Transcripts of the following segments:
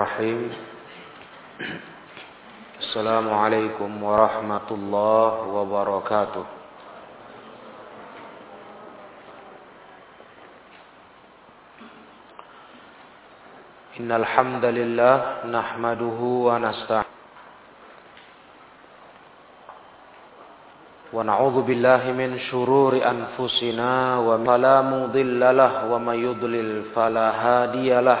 الرحيم السلام عليكم ورحمة الله وبركاته إن الحمد لله نحمده ونستعين ونعوذ بالله من شرور أنفسنا وفلا مضل له ومن يضلل فلا هادي له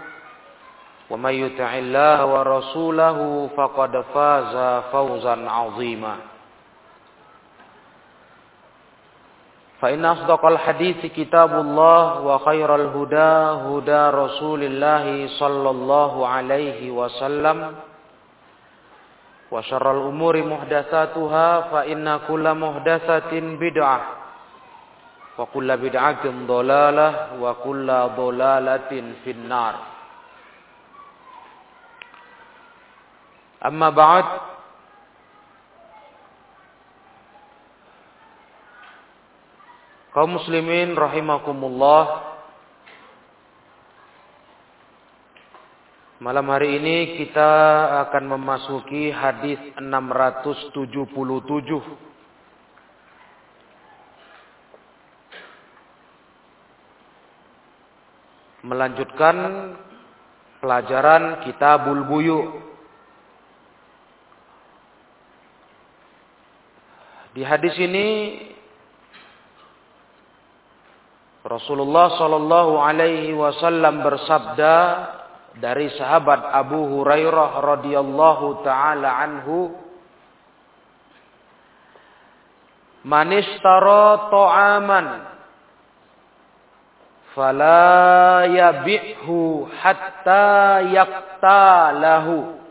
ومن يطع الله ورسوله فقد فاز فوزا عظيما فإن أصدق الحديث كتاب الله وخير الهدى هدى رسول الله صلى الله عليه وسلم وشر الأمور محدثاتها فإن كل محدثة بدعة وكل بدعة ضلالة وكل ضلالة في النار أما بعد kaum muslimin rahimakumullah Malam hari ini kita akan memasuki hadis 677. Melanjutkan pelajaran Kitabul Buyu. Di hadis ini Rasulullah Shallallahu alaihi wasallam bersabda dari sahabat Abu Hurairah radhiyallahu taala anhu Man ishtara ta'aman fala yabi'hu hatta yaqtalahu.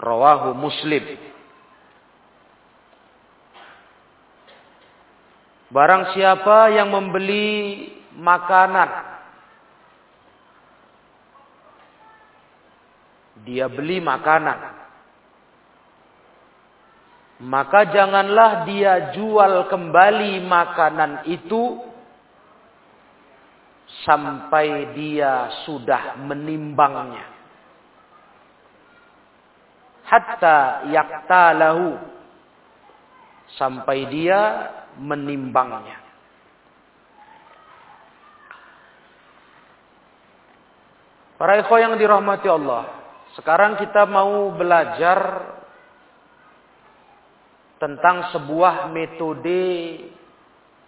Rawahu Muslim Barang siapa yang membeli makanan dia beli makanan. Maka janganlah dia jual kembali makanan itu sampai dia sudah menimbangnya. Hatta yaktalahu sampai dia menimbangnya. Para ikhwah yang dirahmati Allah, sekarang kita mau belajar tentang sebuah metode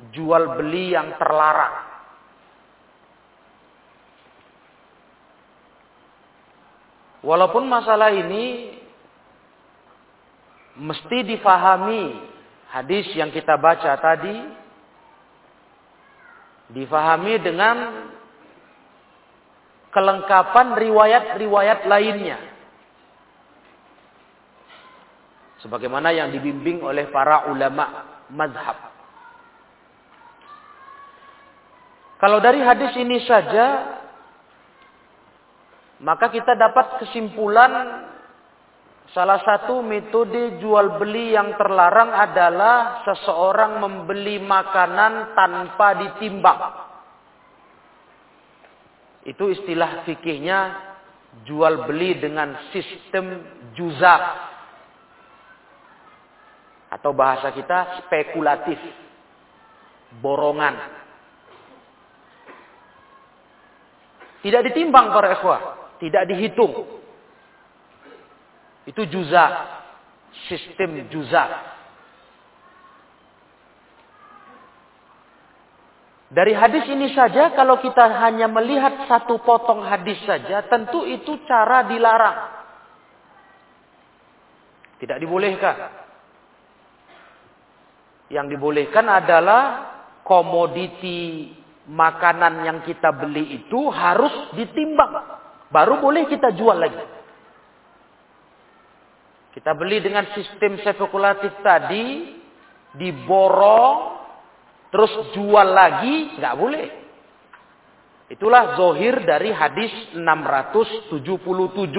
jual beli yang terlarang. Walaupun masalah ini mesti difahami hadis yang kita baca tadi difahami dengan kelengkapan riwayat-riwayat lainnya. Sebagaimana yang dibimbing oleh para ulama mazhab. Kalau dari hadis ini saja, maka kita dapat kesimpulan salah satu metode jual beli yang terlarang adalah seseorang membeli makanan tanpa ditimbang. Itu istilah fikihnya jual beli dengan sistem juzaf. Atau bahasa kita spekulatif. Borongan. Tidak ditimbang para ikhwah. Tidak dihitung. Itu juza. Sistem juza. Dari hadis ini saja, kalau kita hanya melihat satu potong hadis saja, tentu itu cara dilarang. Tidak dibolehkan. Yang dibolehkan adalah komoditi makanan yang kita beli itu harus ditimbang. Baru boleh kita jual lagi. Kita beli dengan sistem spekulatif tadi, diborong, terus jual lagi, nggak boleh. Itulah zohir dari hadis 677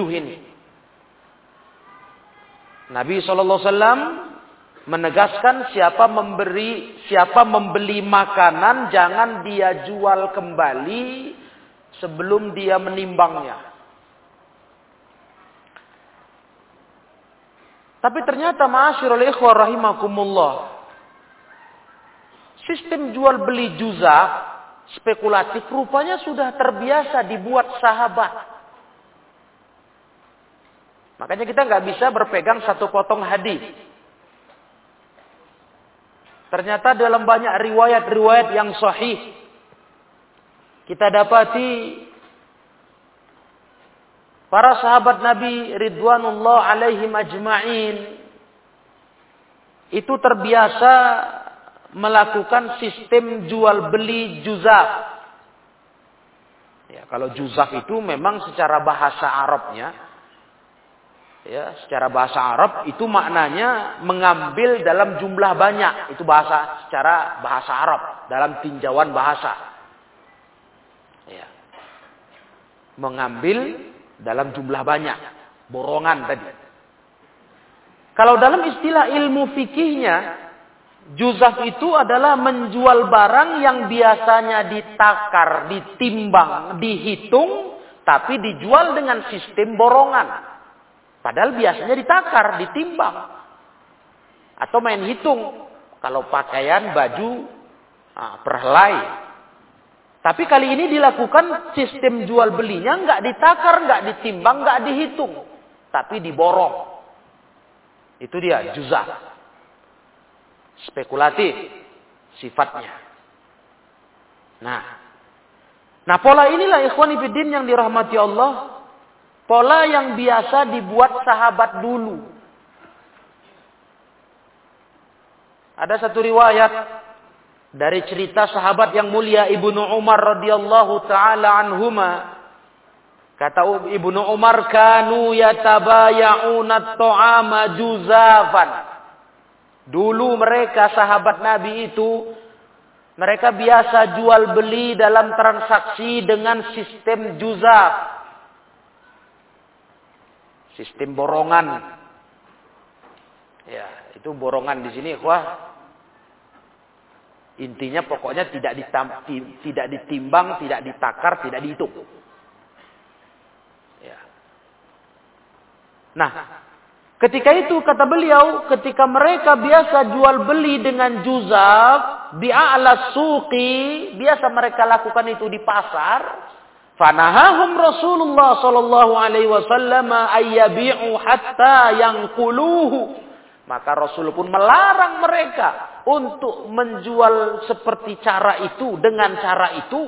ini. Nabi SAW menegaskan siapa memberi siapa membeli makanan jangan dia jual kembali sebelum dia menimbangnya. Tapi ternyata ma'asyiral ikhwah rahimakumullah. Sistem jual beli juzah spekulatif rupanya sudah terbiasa dibuat sahabat. Makanya kita nggak bisa berpegang satu potong hadis. Ternyata dalam banyak riwayat-riwayat yang sahih kita dapati para sahabat Nabi ridwanullah alaihim ajma'in itu terbiasa melakukan sistem jual beli juzaf. Ya, kalau juzaf itu memang secara bahasa Arabnya ya secara bahasa Arab itu maknanya mengambil dalam jumlah banyak. Itu bahasa secara bahasa Arab dalam tinjauan bahasa. Ya. Mengambil dalam jumlah banyak borongan tadi kalau dalam istilah ilmu fikihnya juzaf itu adalah menjual barang yang biasanya ditakar ditimbang dihitung tapi dijual dengan sistem borongan Padahal biasanya ditakar, ditimbang. Atau main hitung. Kalau pakaian, baju, nah, perhelai. Tapi kali ini dilakukan sistem jual belinya nggak ditakar, nggak ditimbang, nggak dihitung. Tapi diborong. Itu dia, juzah. Spekulatif sifatnya. Nah, nah pola inilah ikhwan ibidin yang dirahmati Allah Pola yang biasa dibuat sahabat dulu. Ada satu riwayat dari cerita sahabat yang mulia Ibnu Umar radhiyallahu taala anhuma. Kata Ibnu Umar kanu yatabaya'una ta'ama juzafan. Dulu mereka sahabat Nabi itu mereka biasa jual beli dalam transaksi dengan sistem juzaf. Sistem borongan. Ya, itu borongan di sini, wah. Intinya pokoknya tidak ditam, tidak ditimbang, tidak ditakar, tidak dihitung. Ya. Nah, ketika itu kata beliau, ketika mereka biasa jual beli dengan juzab, bi'a'la suqi, biasa mereka lakukan itu di pasar, Fanahahum Rasulullah sallallahu alaihi wasallam ayyabi'u hatta yanquluhu. Maka Rasul pun melarang mereka untuk menjual seperti cara itu dengan cara itu.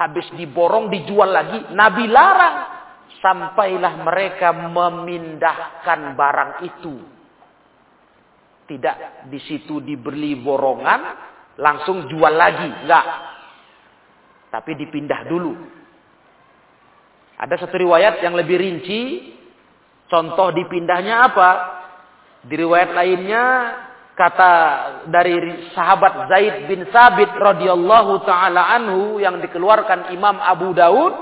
Habis diborong dijual lagi, Nabi larang sampailah mereka memindahkan barang itu. Tidak di situ dibeli borongan, langsung jual lagi, enggak tapi dipindah dulu. Ada satu riwayat yang lebih rinci. Contoh dipindahnya apa? Di riwayat lainnya kata dari sahabat Zaid bin Sabit radhiyallahu taala anhu yang dikeluarkan Imam Abu Daud,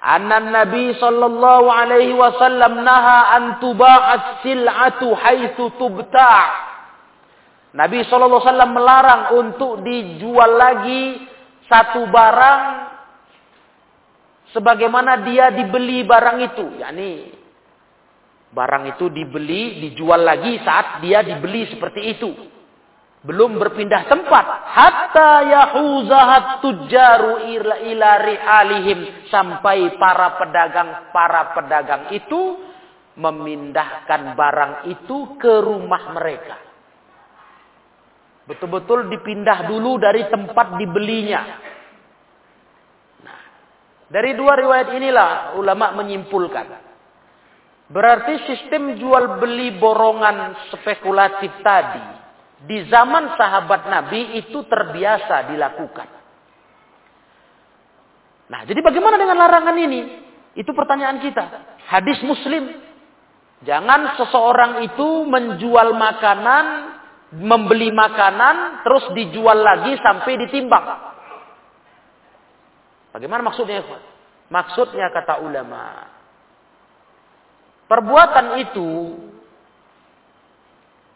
anna Nabi sallallahu alaihi wasallam naha an tuba'at sil'atu haitsu tubta'. Nabi sallallahu alaihi wasallam melarang untuk dijual lagi satu barang sebagaimana dia dibeli barang itu, yakni barang itu dibeli, dijual lagi saat dia dibeli seperti itu. belum berpindah tempat. Hatta yahuzahat tujaru ila, rihalihim. Sampai para pedagang para pedagang itu memindahkan barang itu ke rumah mereka. Betul-betul dipindah dulu dari tempat dibelinya. Nah dari dua riwayat inilah ulama menyimpulkan berarti sistem jual beli borongan spekulatif tadi di zaman sahabat Nabi itu terbiasa dilakukan. Nah, jadi bagaimana dengan larangan ini? Itu pertanyaan kita. Hadis Muslim. Jangan seseorang itu menjual makanan, membeli makanan, terus dijual lagi sampai ditimbang. Bagaimana maksudnya? Maksudnya kata ulama. Perbuatan itu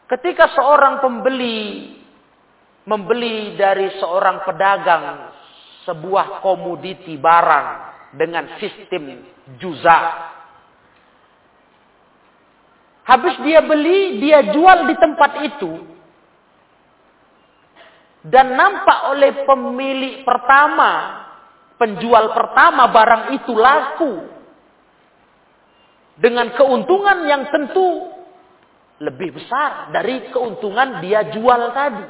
Ketika seorang pembeli membeli dari seorang pedagang sebuah komoditi barang dengan sistem juza. Habis dia beli, dia jual di tempat itu. Dan nampak oleh pemilik pertama, penjual pertama barang itu laku. Dengan keuntungan yang tentu lebih besar dari keuntungan dia jual tadi.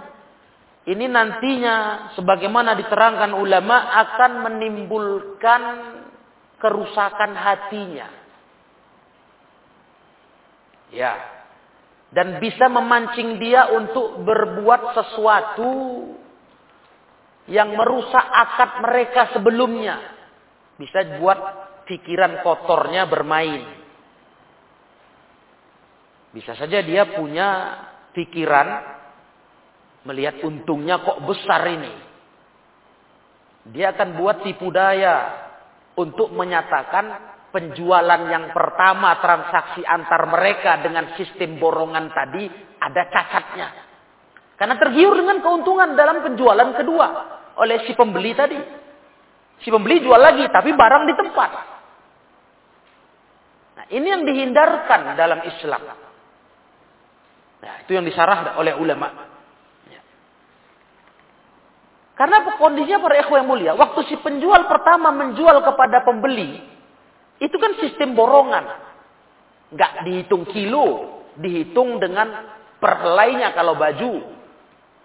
Ini nantinya sebagaimana diterangkan ulama akan menimbulkan kerusakan hatinya. Ya. Dan bisa memancing dia untuk berbuat sesuatu yang merusak akad mereka sebelumnya. Bisa buat pikiran kotornya bermain. Bisa saja dia punya pikiran melihat untungnya kok besar ini. Dia akan buat tipu daya untuk menyatakan penjualan yang pertama transaksi antar mereka dengan sistem borongan tadi ada cacatnya. Karena tergiur dengan keuntungan dalam penjualan kedua oleh si pembeli tadi. Si pembeli jual lagi tapi barang di tempat. Nah, ini yang dihindarkan dalam Islam. Nah, itu yang disarah oleh ulama. Karena kondisinya para ikhwan yang mulia, waktu si penjual pertama menjual kepada pembeli, itu kan sistem borongan. Nggak dihitung kilo, dihitung dengan perhelainya kalau baju.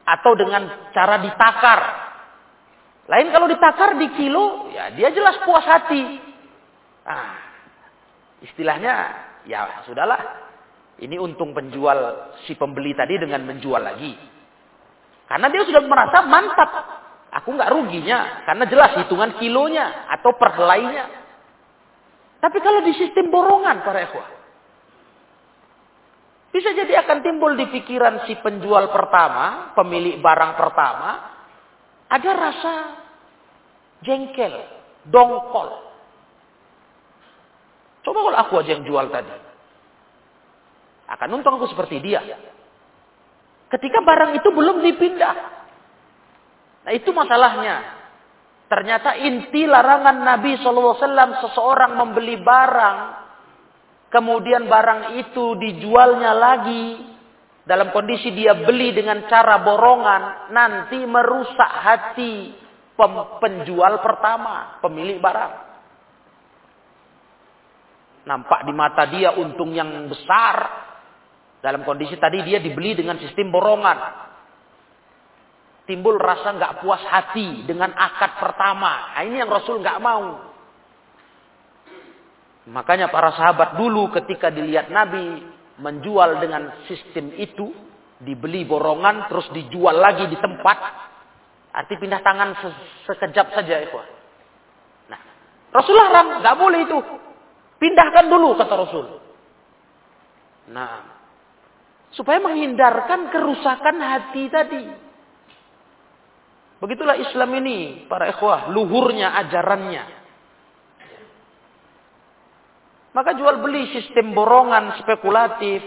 Atau dengan cara ditakar. Lain kalau ditakar di kilo, ya dia jelas puas hati. Nah, istilahnya, ya sudahlah. Ini untung penjual si pembeli tadi dengan menjual lagi. Karena dia sudah merasa mantap. Aku nggak ruginya. Karena jelas hitungan kilonya atau perhelainya. Tapi kalau di sistem borongan para ikhwah. Bisa jadi akan timbul di pikiran si penjual pertama, pemilik barang pertama, ada rasa jengkel, dongkol. Coba kalau aku aja yang jual tadi. Akan untung aku seperti dia. Ketika barang itu belum dipindah. Nah itu masalahnya. Ternyata inti larangan Nabi SAW seseorang membeli barang. Kemudian barang itu dijualnya lagi. Dalam kondisi dia beli dengan cara borongan. Nanti merusak hati penjual pertama. Pemilik barang. Nampak di mata dia untung yang besar. Dalam kondisi tadi dia dibeli dengan sistem borongan. Timbul rasa nggak puas hati dengan akad pertama. Nah, ini yang Rasul nggak mau. Makanya para sahabat dulu ketika dilihat Nabi menjual dengan sistem itu, dibeli borongan terus dijual lagi di tempat, arti pindah tangan sekejap saja itu. Nah, Rasul larang, nggak boleh itu. Pindahkan dulu kata Rasul. Nah, Supaya menghindarkan kerusakan hati tadi. Begitulah Islam ini, para ikhwah, luhurnya ajarannya. Maka jual beli sistem borongan spekulatif.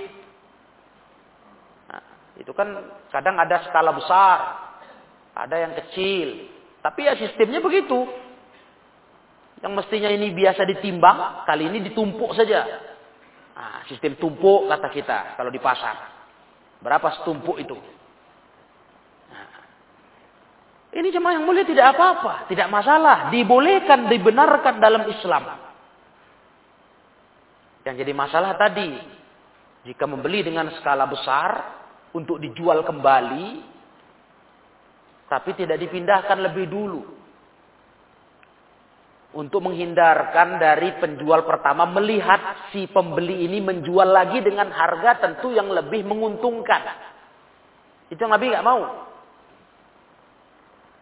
Nah, itu kan kadang ada skala besar, ada yang kecil. Tapi ya sistemnya begitu. Yang mestinya ini biasa ditimbang, kali ini ditumpuk saja. Nah, sistem tumpuk kata kita kalau di pasar. Berapa setumpuk itu? Ini jemaah yang mulia tidak apa-apa, tidak masalah, dibolehkan, dibenarkan dalam Islam. Yang jadi masalah tadi, jika membeli dengan skala besar untuk dijual kembali, tapi tidak dipindahkan lebih dulu. Untuk menghindarkan dari penjual pertama melihat si pembeli ini menjual lagi dengan harga tentu yang lebih menguntungkan. Itu yang Nabi nggak mau.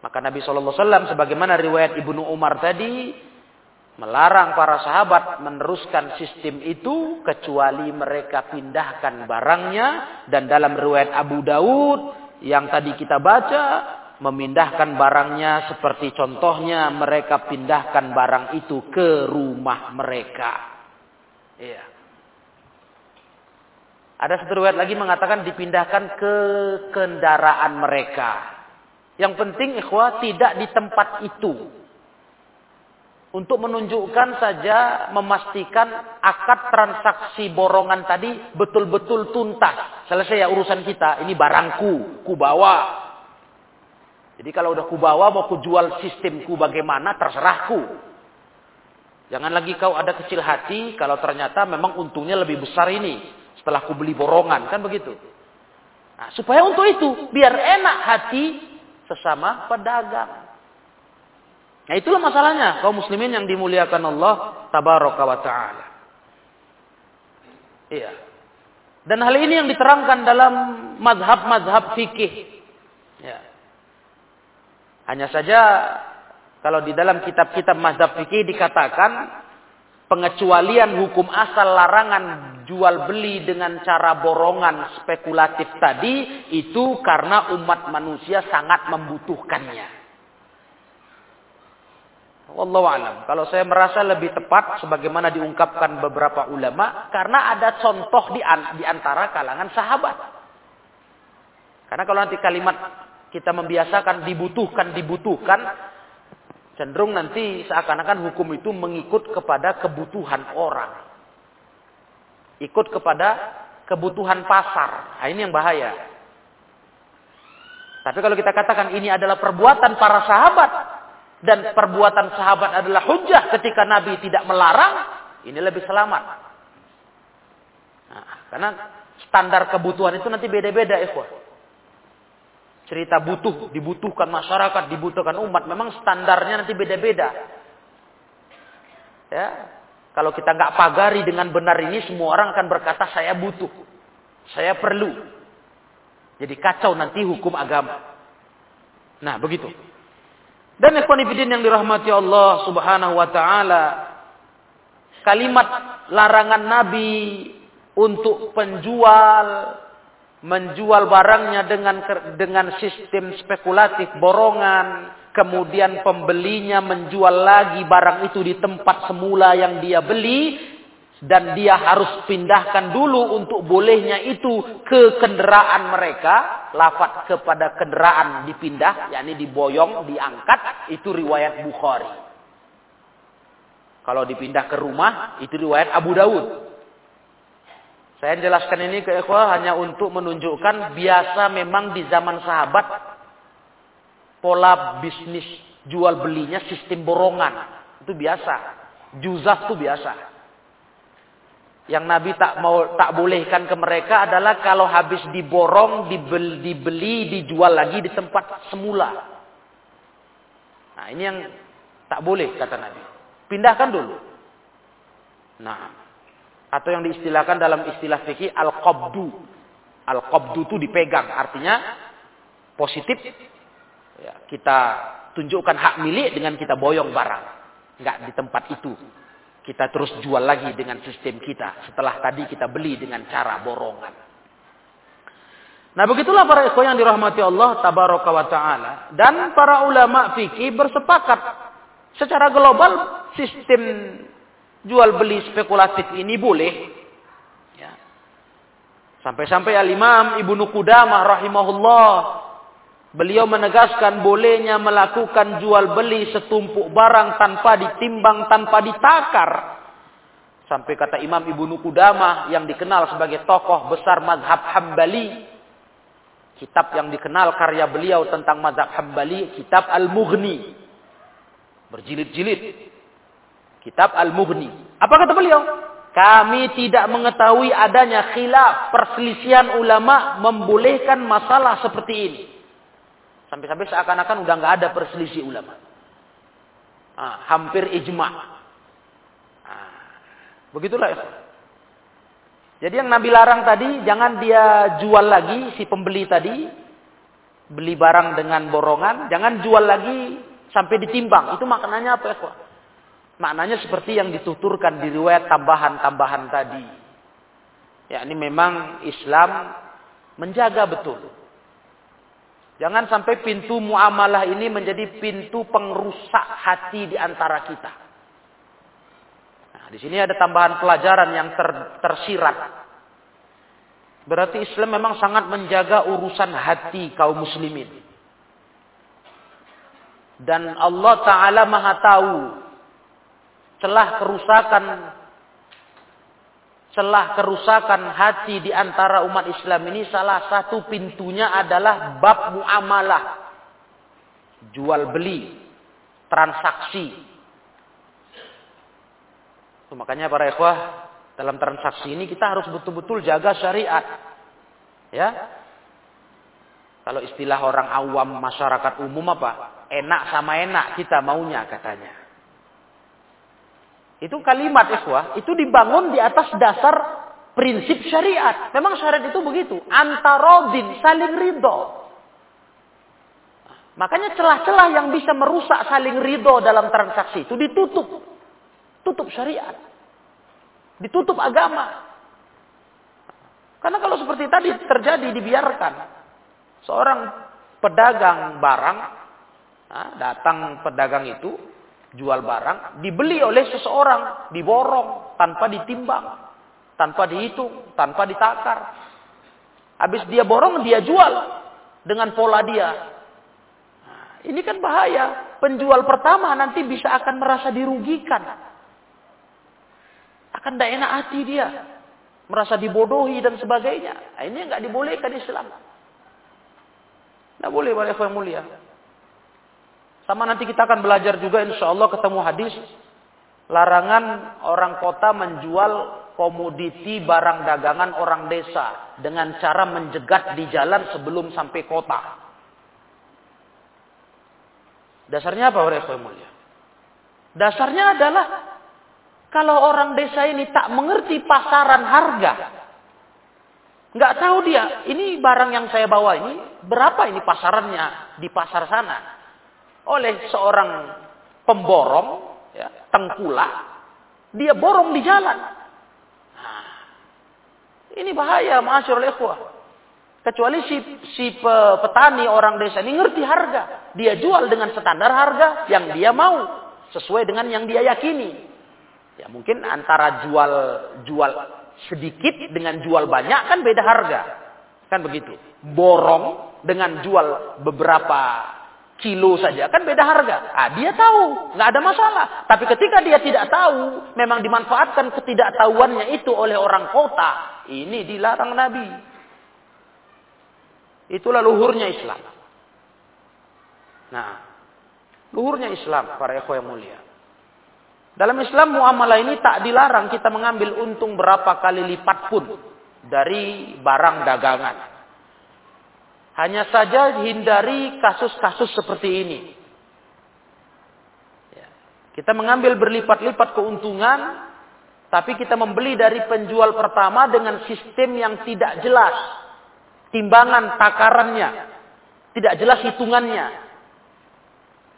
Maka Nabi SAW sebagaimana riwayat Ibnu Umar tadi melarang para sahabat meneruskan sistem itu kecuali mereka pindahkan barangnya dan dalam riwayat Abu Daud yang tadi kita baca memindahkan barangnya seperti contohnya mereka pindahkan barang itu ke rumah mereka. Iya. Ada satu riwayat lagi mengatakan dipindahkan ke kendaraan mereka. Yang penting ikhwah tidak di tempat itu. Untuk menunjukkan saja, memastikan akad transaksi borongan tadi betul-betul tuntas. Selesai ya urusan kita, ini barangku, ku bawa. Jadi kalau udah ku bawa mau ku jual sistemku bagaimana, terserahku. Jangan lagi kau ada kecil hati kalau ternyata memang untungnya lebih besar ini. Setelah ku beli borongan, kan begitu. Nah, supaya untuk itu, biar enak hati, sesama pedagang. Nah itulah masalahnya kaum muslimin yang dimuliakan Allah tabaraka wa taala. Iya. Dan hal ini yang diterangkan dalam mazhab-mazhab fikih. Ya. Hanya saja kalau di dalam kitab-kitab mazhab fikih dikatakan pengecualian hukum asal larangan jual beli dengan cara borongan spekulatif tadi itu karena umat manusia sangat membutuhkannya. Wallahu alam. Kalau saya merasa lebih tepat sebagaimana diungkapkan beberapa ulama karena ada contoh di, an, di antara kalangan sahabat. Karena kalau nanti kalimat kita membiasakan dibutuhkan dibutuhkan Cenderung nanti seakan-akan hukum itu mengikut kepada kebutuhan orang. Ikut kepada kebutuhan pasar. Nah, ini yang bahaya. Tapi kalau kita katakan ini adalah perbuatan para sahabat. Dan perbuatan sahabat adalah hujah ketika Nabi tidak melarang. Ini lebih selamat. Nah, karena standar kebutuhan itu nanti beda-beda. Ikhwan cerita butuh, dibutuhkan masyarakat, dibutuhkan umat, memang standarnya nanti beda-beda. Ya, kalau kita nggak pagari dengan benar ini, semua orang akan berkata saya butuh, saya perlu. Jadi kacau nanti hukum agama. Nah, begitu. Dan ikhwanifidin yang dirahmati Allah subhanahu wa ta'ala. Kalimat larangan Nabi untuk penjual menjual barangnya dengan dengan sistem spekulatif borongan, kemudian pembelinya menjual lagi barang itu di tempat semula yang dia beli dan dia harus pindahkan dulu untuk bolehnya itu ke kendaraan mereka, lafat kepada kendaraan dipindah, yakni diboyong, diangkat, itu riwayat Bukhari. Kalau dipindah ke rumah, itu riwayat Abu Dawud. Saya jelaskan ini ke ikhwah hanya untuk menunjukkan biasa memang di zaman sahabat pola bisnis jual belinya sistem borongan. Itu biasa. Juzah itu biasa. Yang Nabi tak mau tak bolehkan ke mereka adalah kalau habis diborong, dibeli, dibeli, dijual lagi di tempat semula. Nah, ini yang tak boleh kata Nabi. Pindahkan dulu. Nah, atau yang diistilahkan dalam istilah fikih al-qabdu. Al-qabdu itu dipegang, artinya positif. Ya, kita tunjukkan hak milik dengan kita boyong barang. Enggak di tempat itu. Kita terus jual lagi dengan sistem kita. Setelah tadi kita beli dengan cara borongan. Nah begitulah para ikhwan yang dirahmati Allah tabaraka wa ta'ala. Dan para ulama fikih bersepakat. Secara global sistem jual beli spekulatif ini boleh. Ya. Sampai-sampai Al-Imam Ibnu Qudamah rahimahullah beliau menegaskan bolehnya melakukan jual beli setumpuk barang tanpa ditimbang, tanpa ditakar. Sampai kata Imam Ibnu Qudamah yang dikenal sebagai tokoh besar mazhab Hambali. Kitab yang dikenal karya beliau tentang mazhab Hambali, kitab Al-Mughni. Berjilid-jilid. Kitab Al-Mughni. Apa kata beliau? Kami tidak mengetahui adanya khilaf, perselisihan ulama membolehkan masalah seperti ini. Sampai-sampai seakan-akan udah nggak ada perselisih ulama. Ah, hampir ijma. Ah, begitulah ya. Jadi yang Nabi larang tadi, jangan dia jual lagi si pembeli tadi, beli barang dengan borongan, jangan jual lagi sampai ditimbang. Itu maknanya apa ya? Maknanya seperti yang dituturkan di riwayat tambahan-tambahan tadi. Ya, ini memang Islam menjaga betul. Jangan sampai pintu muamalah ini menjadi pintu pengrusak hati di antara kita. Nah, di sini ada tambahan pelajaran yang ter, tersirat. Berarti Islam memang sangat menjaga urusan hati kaum muslimin. Dan Allah Ta'ala maha tahu celah kerusakan celah kerusakan hati di antara umat Islam ini salah satu pintunya adalah bab muamalah. Jual beli, transaksi. makanya para ikhwah, dalam transaksi ini kita harus betul-betul jaga syariat. Ya. Kalau istilah orang awam masyarakat umum apa? Enak sama enak kita maunya katanya. Itu kalimat ikhwah, itu dibangun di atas dasar prinsip syariat. Memang syariat itu begitu. Antarodin, saling ridho. Makanya celah-celah yang bisa merusak saling ridho dalam transaksi itu ditutup. Tutup syariat. Ditutup agama. Karena kalau seperti tadi terjadi dibiarkan. Seorang pedagang barang, datang pedagang itu, jual barang, dibeli oleh seseorang, diborong, tanpa ditimbang, tanpa dihitung, tanpa ditakar. Habis dia borong, dia jual dengan pola dia. Nah, ini kan bahaya. Penjual pertama nanti bisa akan merasa dirugikan. Akan tidak enak hati dia. Merasa dibodohi dan sebagainya. Nah, ini nggak dibolehkan Islam. Tidak boleh, yang mulia. Sama nanti kita akan belajar juga insya Allah ketemu hadis. Larangan orang kota menjual komoditi barang dagangan orang desa. Dengan cara menjegat di jalan sebelum sampai kota. Dasarnya apa yang mulia? Dasarnya adalah kalau orang desa ini tak mengerti pasaran harga, nggak tahu dia ini barang yang saya bawa ini berapa ini pasarannya di pasar sana oleh seorang pemborong, ya, tengkulak, dia borong di jalan. Nah, ini bahaya, masyarakat ikhwah. Kecuali si, si petani orang desa ini ngerti harga. Dia jual dengan standar harga yang dia mau. Sesuai dengan yang dia yakini. Ya mungkin antara jual jual sedikit dengan jual banyak kan beda harga. Kan begitu. Borong dengan jual beberapa kilo saja kan beda harga. Ah, dia tahu, nggak ada masalah. Tapi ketika dia tidak tahu, memang dimanfaatkan ketidaktahuannya itu oleh orang kota. Ini dilarang Nabi. Itulah luhurnya Islam. Nah, luhurnya Islam para ekor yang mulia. Dalam Islam muamalah ini tak dilarang kita mengambil untung berapa kali lipat pun dari barang dagangan. Hanya saja hindari kasus-kasus seperti ini. Ya. Kita mengambil berlipat-lipat keuntungan, tapi kita membeli dari penjual pertama dengan sistem yang tidak jelas. Timbangan takarannya. Tidak jelas hitungannya.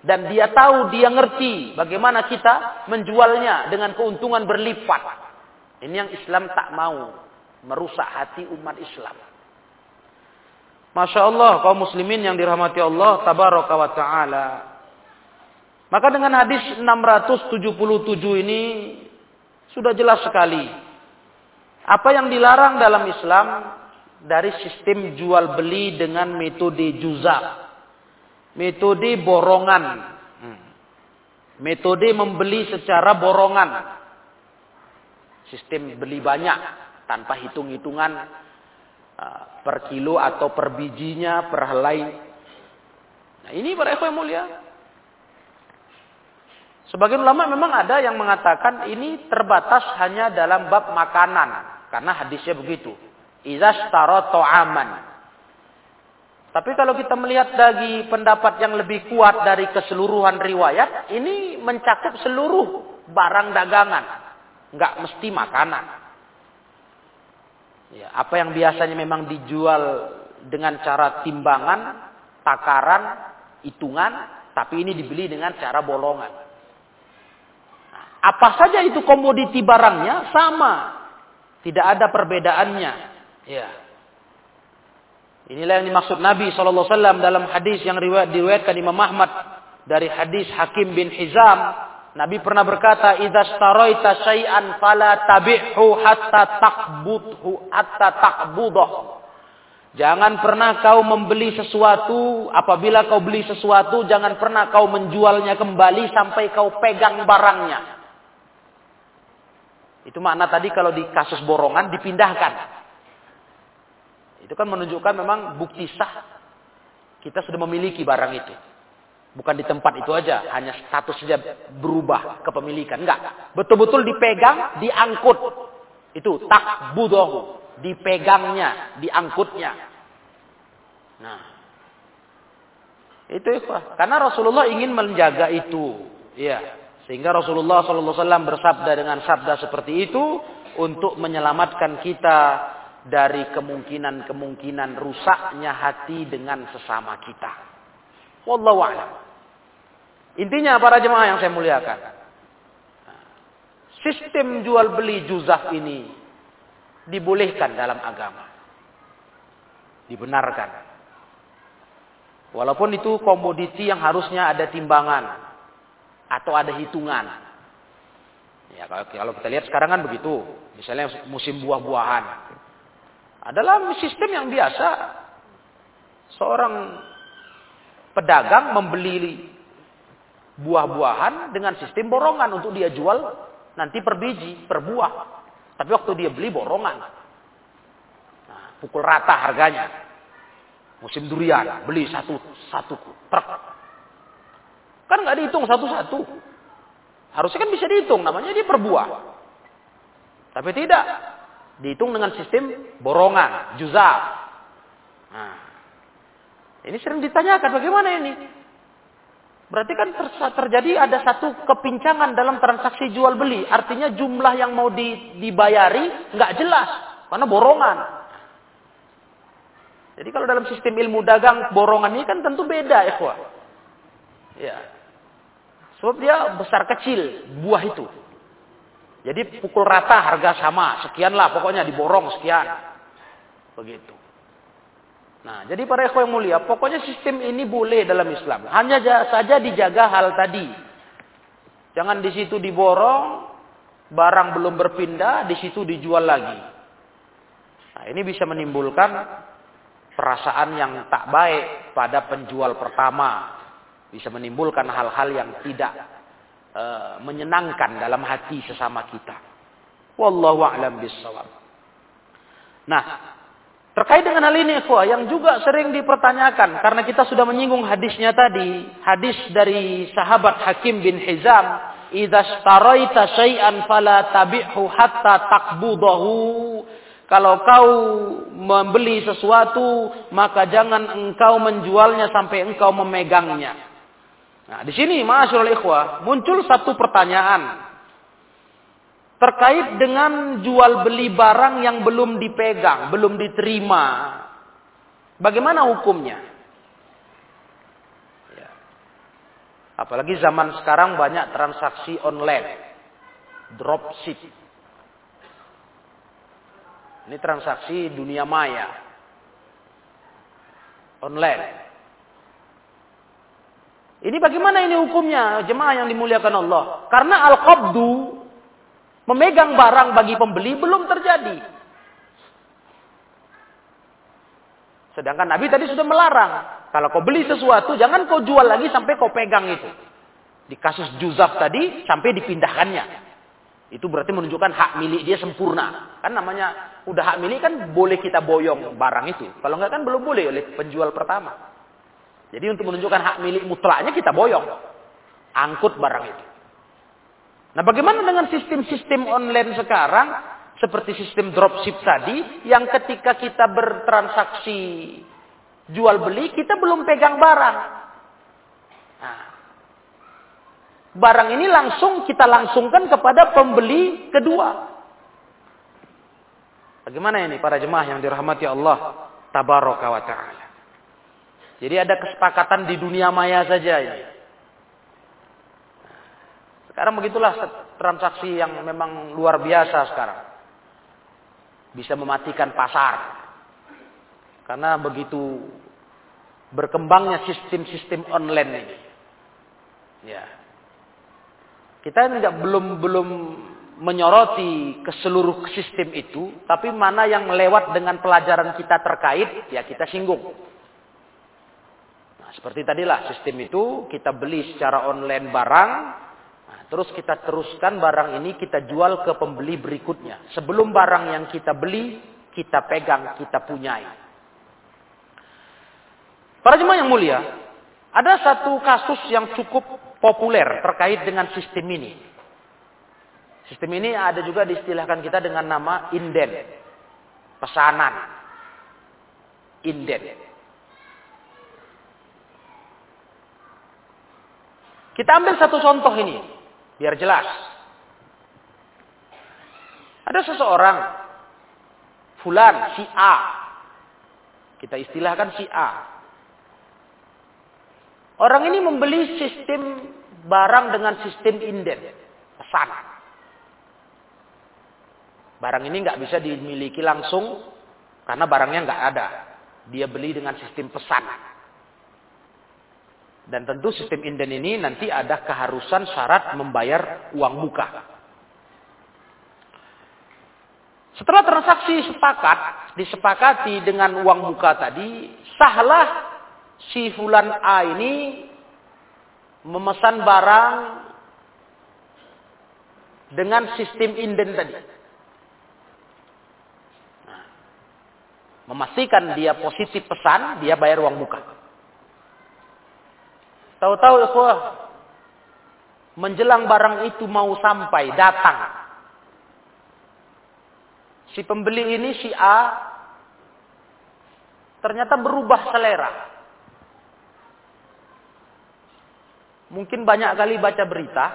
Dan dia tahu, dia ngerti bagaimana kita menjualnya dengan keuntungan berlipat. Ini yang Islam tak mau. Merusak hati umat Islam. Masya Allah kaum muslimin yang dirahmati Allah tabaraka wa ta'ala. Maka dengan hadis 677 ini sudah jelas sekali. Apa yang dilarang dalam Islam dari sistem jual beli dengan metode juza. Metode borongan. Hmm. Metode membeli secara borongan. Sistem beli banyak tanpa hitung-hitungan per kilo atau per bijinya, per helai. Nah, ini para ikhwan mulia. Sebagian ulama memang ada yang mengatakan ini terbatas hanya dalam bab makanan. Karena hadisnya begitu. Iza aman. Tapi kalau kita melihat dari pendapat yang lebih kuat dari keseluruhan riwayat, ini mencakup seluruh barang dagangan. Nggak mesti makanan. Ya, apa yang biasanya memang dijual dengan cara timbangan, takaran, hitungan, tapi ini dibeli dengan cara bolongan. Nah, apa saja itu komoditi barangnya sama, tidak ada perbedaannya. Ya. Inilah yang dimaksud Nabi SAW dalam hadis yang riwayat diriwayatkan Imam Ahmad dari hadis Hakim bin Hizam. Nabi pernah berkata, "Idza staraita syai'an fala tabi'hu hatta taqbudhu hatta taqbudah." Jangan pernah kau membeli sesuatu, apabila kau beli sesuatu, jangan pernah kau menjualnya kembali sampai kau pegang barangnya. Itu makna tadi kalau di kasus borongan dipindahkan. Itu kan menunjukkan memang bukti sah kita sudah memiliki barang itu. Bukan di tempat itu aja, hanya status saja berubah kepemilikan. Enggak, betul-betul dipegang, diangkut. Itu tak budohu, dipegangnya, diangkutnya. Nah, itu ikhwah. Karena Rasulullah ingin menjaga itu. Ya, sehingga Rasulullah SAW bersabda dengan sabda seperti itu untuk menyelamatkan kita dari kemungkinan-kemungkinan rusaknya hati dengan sesama kita. Wallahu a'lam. Intinya para jemaah yang saya muliakan. Sistem jual beli juzaf ini dibolehkan dalam agama. Dibenarkan. Walaupun itu komoditi yang harusnya ada timbangan atau ada hitungan. Ya kalau kita lihat sekarang kan begitu. Misalnya musim buah-buahan adalah sistem yang biasa. Seorang pedagang membeli buah-buahan dengan sistem borongan untuk dia jual nanti per biji, per buah. Tapi waktu dia beli borongan. Nah, pukul rata harganya. Musim durian, beli satu satu truk. Kan nggak dihitung satu-satu. Harusnya kan bisa dihitung, namanya dia per buah. Tapi tidak, Dihitung dengan sistem borongan, juzaf. Nah, ini sering ditanyakan bagaimana ini? Berarti kan ter terjadi ada satu kepincangan dalam transaksi jual beli. Artinya jumlah yang mau di dibayari nggak jelas karena borongan. Jadi kalau dalam sistem ilmu dagang borongan ini kan tentu beda ya, Ya. Sebab dia besar kecil buah itu. Jadi pukul rata harga sama, sekianlah pokoknya diborong sekian. Begitu. Nah, jadi para ikhwan yang mulia, pokoknya sistem ini boleh dalam Islam. Hanya saja dijaga hal tadi. Jangan di situ diborong, barang belum berpindah, di situ dijual lagi. Nah, ini bisa menimbulkan perasaan yang tak baik pada penjual pertama. Bisa menimbulkan hal-hal yang tidak Eh, menyenangkan dalam hati sesama kita. Wallahu a'lam bissawab. Nah, terkait dengan hal ini ikhwah yang juga sering dipertanyakan karena kita sudah menyinggung hadisnya tadi, hadis dari sahabat Hakim bin Hizam, "Idza staraita syai'an fala tabi'hu hatta taqbudahu." Kalau kau membeli sesuatu, maka jangan engkau menjualnya sampai engkau memegangnya. Nah, di sini masyaallah ikhwah, muncul satu pertanyaan terkait dengan jual beli barang yang belum dipegang, belum diterima. Bagaimana hukumnya? Ya. Apalagi zaman sekarang banyak transaksi online, dropship. Ini transaksi dunia maya. Online. Ini bagaimana ini hukumnya jemaah yang dimuliakan Allah? Karena al-qabdu memegang barang bagi pembeli belum terjadi. Sedangkan Nabi tadi sudah melarang. Kalau kau beli sesuatu, jangan kau jual lagi sampai kau pegang itu. Di kasus juzaf tadi, sampai dipindahkannya. Itu berarti menunjukkan hak milik dia sempurna. Kan namanya udah hak milik kan boleh kita boyong barang itu. Kalau enggak kan belum boleh oleh penjual pertama. Jadi untuk menunjukkan hak milik mutlaknya kita boyong. Angkut barang itu. Nah bagaimana dengan sistem-sistem online sekarang? Seperti sistem dropship tadi. Yang ketika kita bertransaksi jual beli, kita belum pegang barang. Nah, barang ini langsung kita langsungkan kepada pembeli kedua. Bagaimana ini para jemaah yang dirahmati Allah tabaraka wa taala. Jadi ada kesepakatan di dunia maya saja ini. Sekarang begitulah transaksi yang memang luar biasa sekarang. Bisa mematikan pasar. Karena begitu berkembangnya sistem-sistem online ini. Ya. Kita tidak belum belum menyoroti ke seluruh sistem itu, tapi mana yang lewat dengan pelajaran kita terkait, ya kita singgung. Nah, seperti tadilah sistem itu kita beli secara online barang, terus kita teruskan barang ini kita jual ke pembeli berikutnya. Sebelum barang yang kita beli, kita pegang, kita punyai. Para jemaah yang mulia, ada satu kasus yang cukup populer terkait dengan sistem ini. Sistem ini ada juga diistilahkan kita dengan nama inden. Pesanan. Inden. Kita ambil satu contoh ini. Biar jelas. Ada seseorang. Fulan, si A. Kita istilahkan si A. Orang ini membeli sistem barang dengan sistem inden. Pesanan. Barang ini nggak bisa dimiliki langsung karena barangnya nggak ada. Dia beli dengan sistem pesan. Dan tentu sistem inden ini nanti ada keharusan syarat membayar uang muka. Setelah transaksi sepakat, disepakati dengan uang muka tadi, sahlah si fulan A ini memesan barang dengan sistem inden tadi. memastikan dia positif pesan, dia bayar uang muka. Tahu-tahu ikhwah, menjelang barang itu mau sampai, datang. Si pembeli ini si A ternyata berubah selera. Mungkin banyak kali baca berita,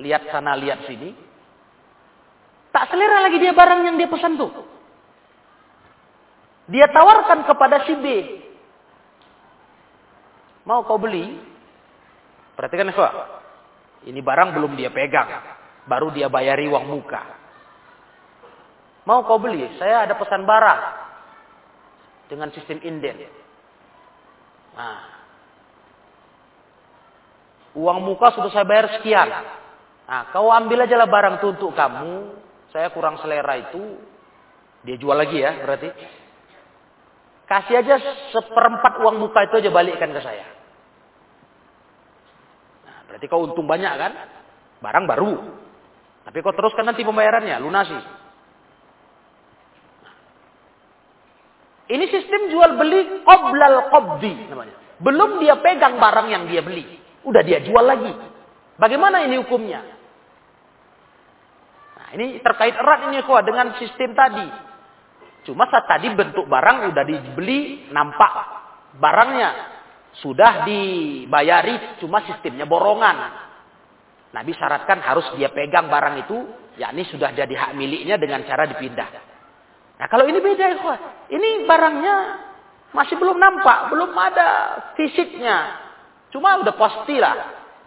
lihat sana lihat sini. Tak selera lagi dia barang yang dia pesan tuh. Dia tawarkan kepada si B. Mau kau beli? Perhatikan ya, Ini barang belum dia pegang. Baru dia bayari uang muka. Mau kau beli? Saya ada pesan barang. Dengan sistem inden. Nah. Uang muka sudah saya bayar sekian. Nah, kau ambil aja lah barang itu untuk kamu. Saya kurang selera itu. Dia jual lagi ya berarti. Kasih aja seperempat uang muka itu aja balikkan ke saya. Nah, berarti kau untung banyak kan? Barang baru. Tapi kau teruskan nanti pembayarannya, lunasi. Ini sistem jual beli qoblal qobdi namanya. Belum dia pegang barang yang dia beli. Udah dia jual lagi. Bagaimana ini hukumnya? Nah, ini terkait erat ini kuah dengan sistem tadi. Cuma saat tadi bentuk barang udah dibeli, nampak barangnya. Sudah dibayari, cuma sistemnya borongan. Nabi syaratkan harus dia pegang barang itu, yakni sudah jadi hak miliknya dengan cara dipindah. Nah kalau ini beda ya, ini barangnya masih belum nampak, belum ada fisiknya. Cuma udah pastilah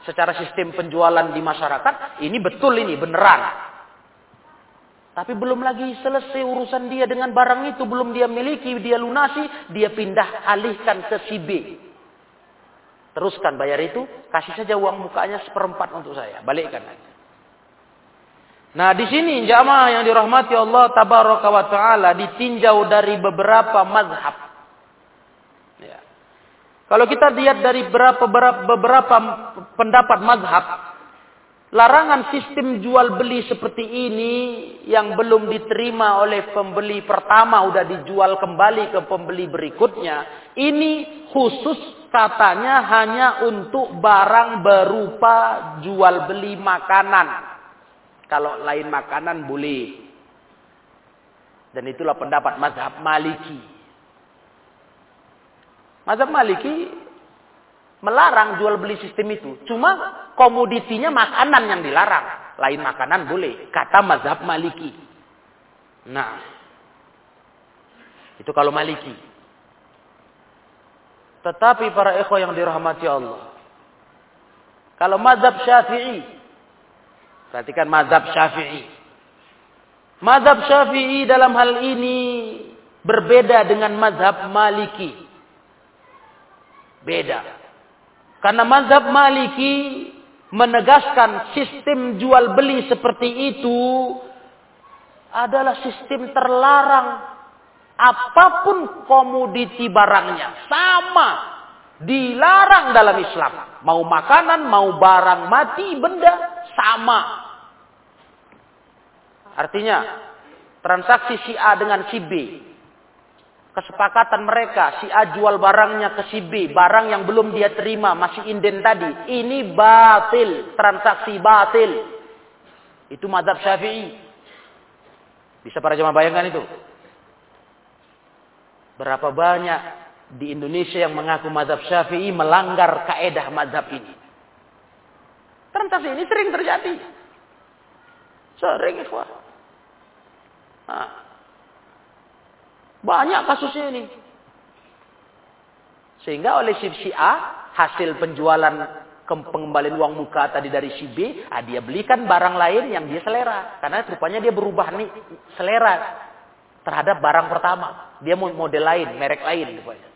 secara sistem penjualan di masyarakat, ini betul ini, beneran. Tapi belum lagi selesai urusan dia dengan barang itu. Belum dia miliki, dia lunasi. Dia pindah alihkan ke si B. Teruskan bayar itu. Kasih saja uang mukanya seperempat untuk saya. Balikkan aja. Nah di sini jamaah yang dirahmati Allah tabaraka wa taala ditinjau dari beberapa mazhab. Ya. Kalau kita lihat dari beberapa beberapa, pendapat mazhab, larangan sistem jual beli seperti ini yang belum diterima oleh pembeli pertama udah dijual kembali ke pembeli berikutnya ini khusus katanya hanya untuk barang berupa jual beli makanan. Kalau lain makanan boleh. Dan itulah pendapat mazhab maliki. Mazhab maliki melarang jual beli sistem itu cuma komoditinya makanan yang dilarang. Lain makanan boleh. Kata mazhab maliki. Nah. Itu kalau maliki. Tetapi para ikhwah yang dirahmati Allah. Kalau mazhab syafi'i. Perhatikan mazhab syafi'i. Mazhab syafi'i dalam hal ini berbeda dengan mazhab maliki. Beda. Karena mazhab maliki menegaskan sistem jual beli seperti itu adalah sistem terlarang. Apa pun komoditi barangnya sama dilarang dalam Islam. Mau makanan, mau barang mati, benda sama. Artinya transaksi si A dengan si B kesepakatan mereka si A jual barangnya ke si B, barang yang belum dia terima masih inden tadi, ini batil, transaksi batil. Itu madhab Syafi'i. Bisa para jemaah bayangkan itu? Berapa banyak di Indonesia yang mengaku madhab Syafi'i melanggar kaedah madhab ini? Transaksi ini sering terjadi. Sering, ikhwah. Nah, banyak kasusnya ini. Sehingga oleh si A, hasil penjualan pengembalian uang muka tadi dari si B, ah, dia belikan barang lain yang dia selera. Karena rupanya dia berubah nih selera terhadap barang pertama. Dia model lain, merek lain. Rupanya.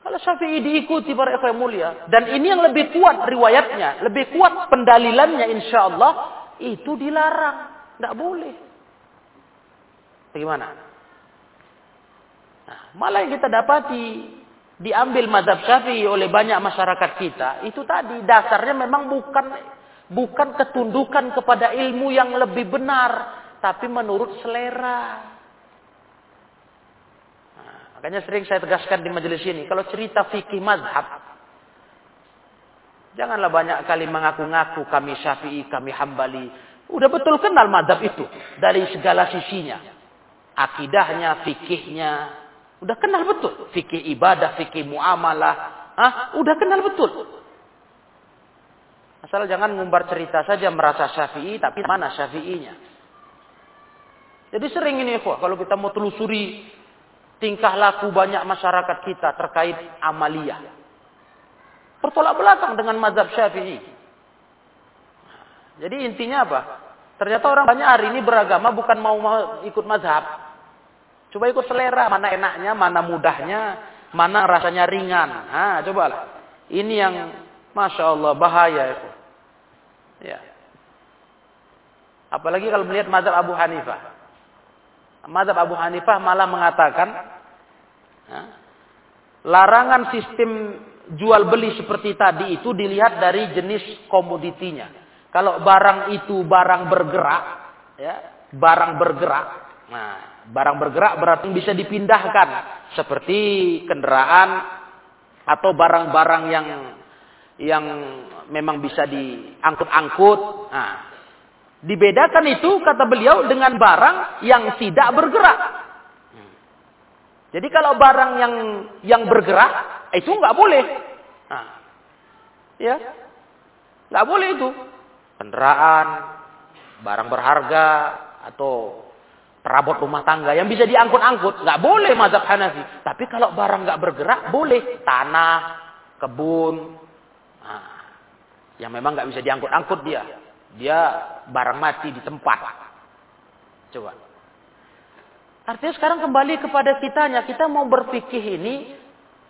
Kalau Syafi'i diikuti para ikhwan mulia. Dan ini yang lebih kuat riwayatnya. Lebih kuat pendalilannya insya Allah. Itu dilarang. Tidak boleh. Bagaimana? Nah, malah yang kita dapati diambil madhab syafi'i oleh banyak masyarakat kita itu tadi dasarnya memang bukan bukan ketundukan kepada ilmu yang lebih benar tapi menurut selera. Nah, makanya sering saya tegaskan di majelis ini kalau cerita fikih mazhab janganlah banyak kali mengaku-ngaku kami syafi'i kami hambali udah betul kenal madhab itu dari segala sisinya akidahnya, fikihnya. Udah kenal betul. Fikih ibadah, fikih muamalah. Hah? Udah kenal betul. Asal jangan ngumbar cerita saja merasa syafi'i, tapi mana syafi'inya. Jadi sering ini kok, kalau kita mau telusuri tingkah laku banyak masyarakat kita terkait amalia. Bertolak belakang dengan mazhab syafi'i. Jadi intinya apa? Ternyata orang banyak hari ini beragama bukan mau ikut mazhab. Coba ikut selera, mana enaknya, mana mudahnya, mana rasanya ringan. Ah, cobalah. Ini yang Masya Allah bahaya itu. Ya. Apalagi kalau melihat mazhab Abu Hanifah. Mazhab Abu Hanifah malah mengatakan ya, larangan sistem jual beli seperti tadi itu dilihat dari jenis komoditinya. Kalau barang itu barang bergerak, ya, barang bergerak, nah barang bergerak berarti bisa dipindahkan seperti kendaraan atau barang-barang yang yang memang bisa diangkut-angkut. Nah, dibedakan itu kata beliau dengan barang yang tidak bergerak. Jadi kalau barang yang yang bergerak itu nggak boleh. Nah, ya, nggak boleh itu kendaraan, barang berharga atau perabot rumah tangga yang bisa diangkut-angkut. Nggak boleh mazhab Hanafi. Tapi kalau barang nggak bergerak boleh. Tanah kebun. Nah, yang memang nggak bisa diangkut-angkut dia. Dia barang mati di tempat. Coba. Artinya sekarang kembali kepada kitanya. Kita mau berpikir ini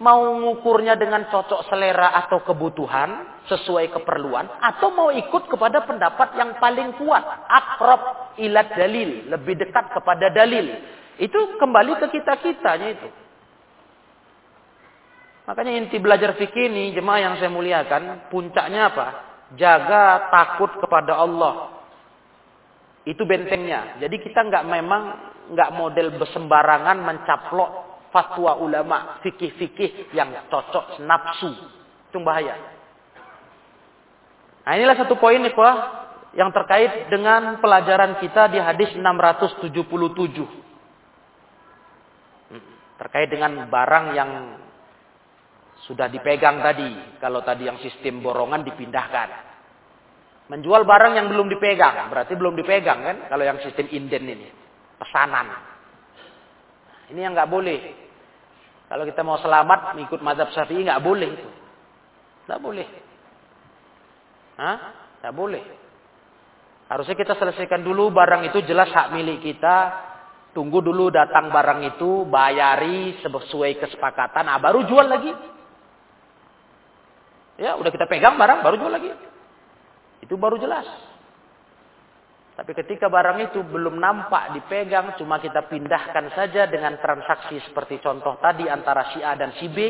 mau mengukurnya dengan cocok selera atau kebutuhan sesuai keperluan atau mau ikut kepada pendapat yang paling kuat akrab ilat dalil lebih dekat kepada dalil itu kembali ke kita kitanya itu makanya inti belajar fikih ini jemaah yang saya muliakan puncaknya apa jaga takut kepada Allah. Itu bentengnya. Jadi kita nggak memang nggak model bersembarangan mencaplok fatwa ulama fikih-fikih yang cocok nafsu. Itu bahaya. Nah inilah satu poin nih yang terkait dengan pelajaran kita di hadis 677. Hmm, terkait dengan barang yang sudah dipegang tadi. Kalau tadi yang sistem borongan dipindahkan. Menjual barang yang belum dipegang. Berarti belum dipegang kan. Kalau yang sistem inden ini. Pesanan. Ini yang nggak boleh. Kalau kita mau selamat mengikut mazhab syafi'i nggak boleh itu. Nggak boleh. Hah? Nggak boleh. Harusnya kita selesaikan dulu barang itu jelas hak milik kita. Tunggu dulu datang barang itu, bayari sesuai kesepakatan, nah baru jual lagi. Ya, udah kita pegang barang, baru jual lagi. Itu baru jelas. Tapi ketika barang itu belum nampak dipegang, cuma kita pindahkan saja dengan transaksi seperti contoh tadi antara si A dan si B.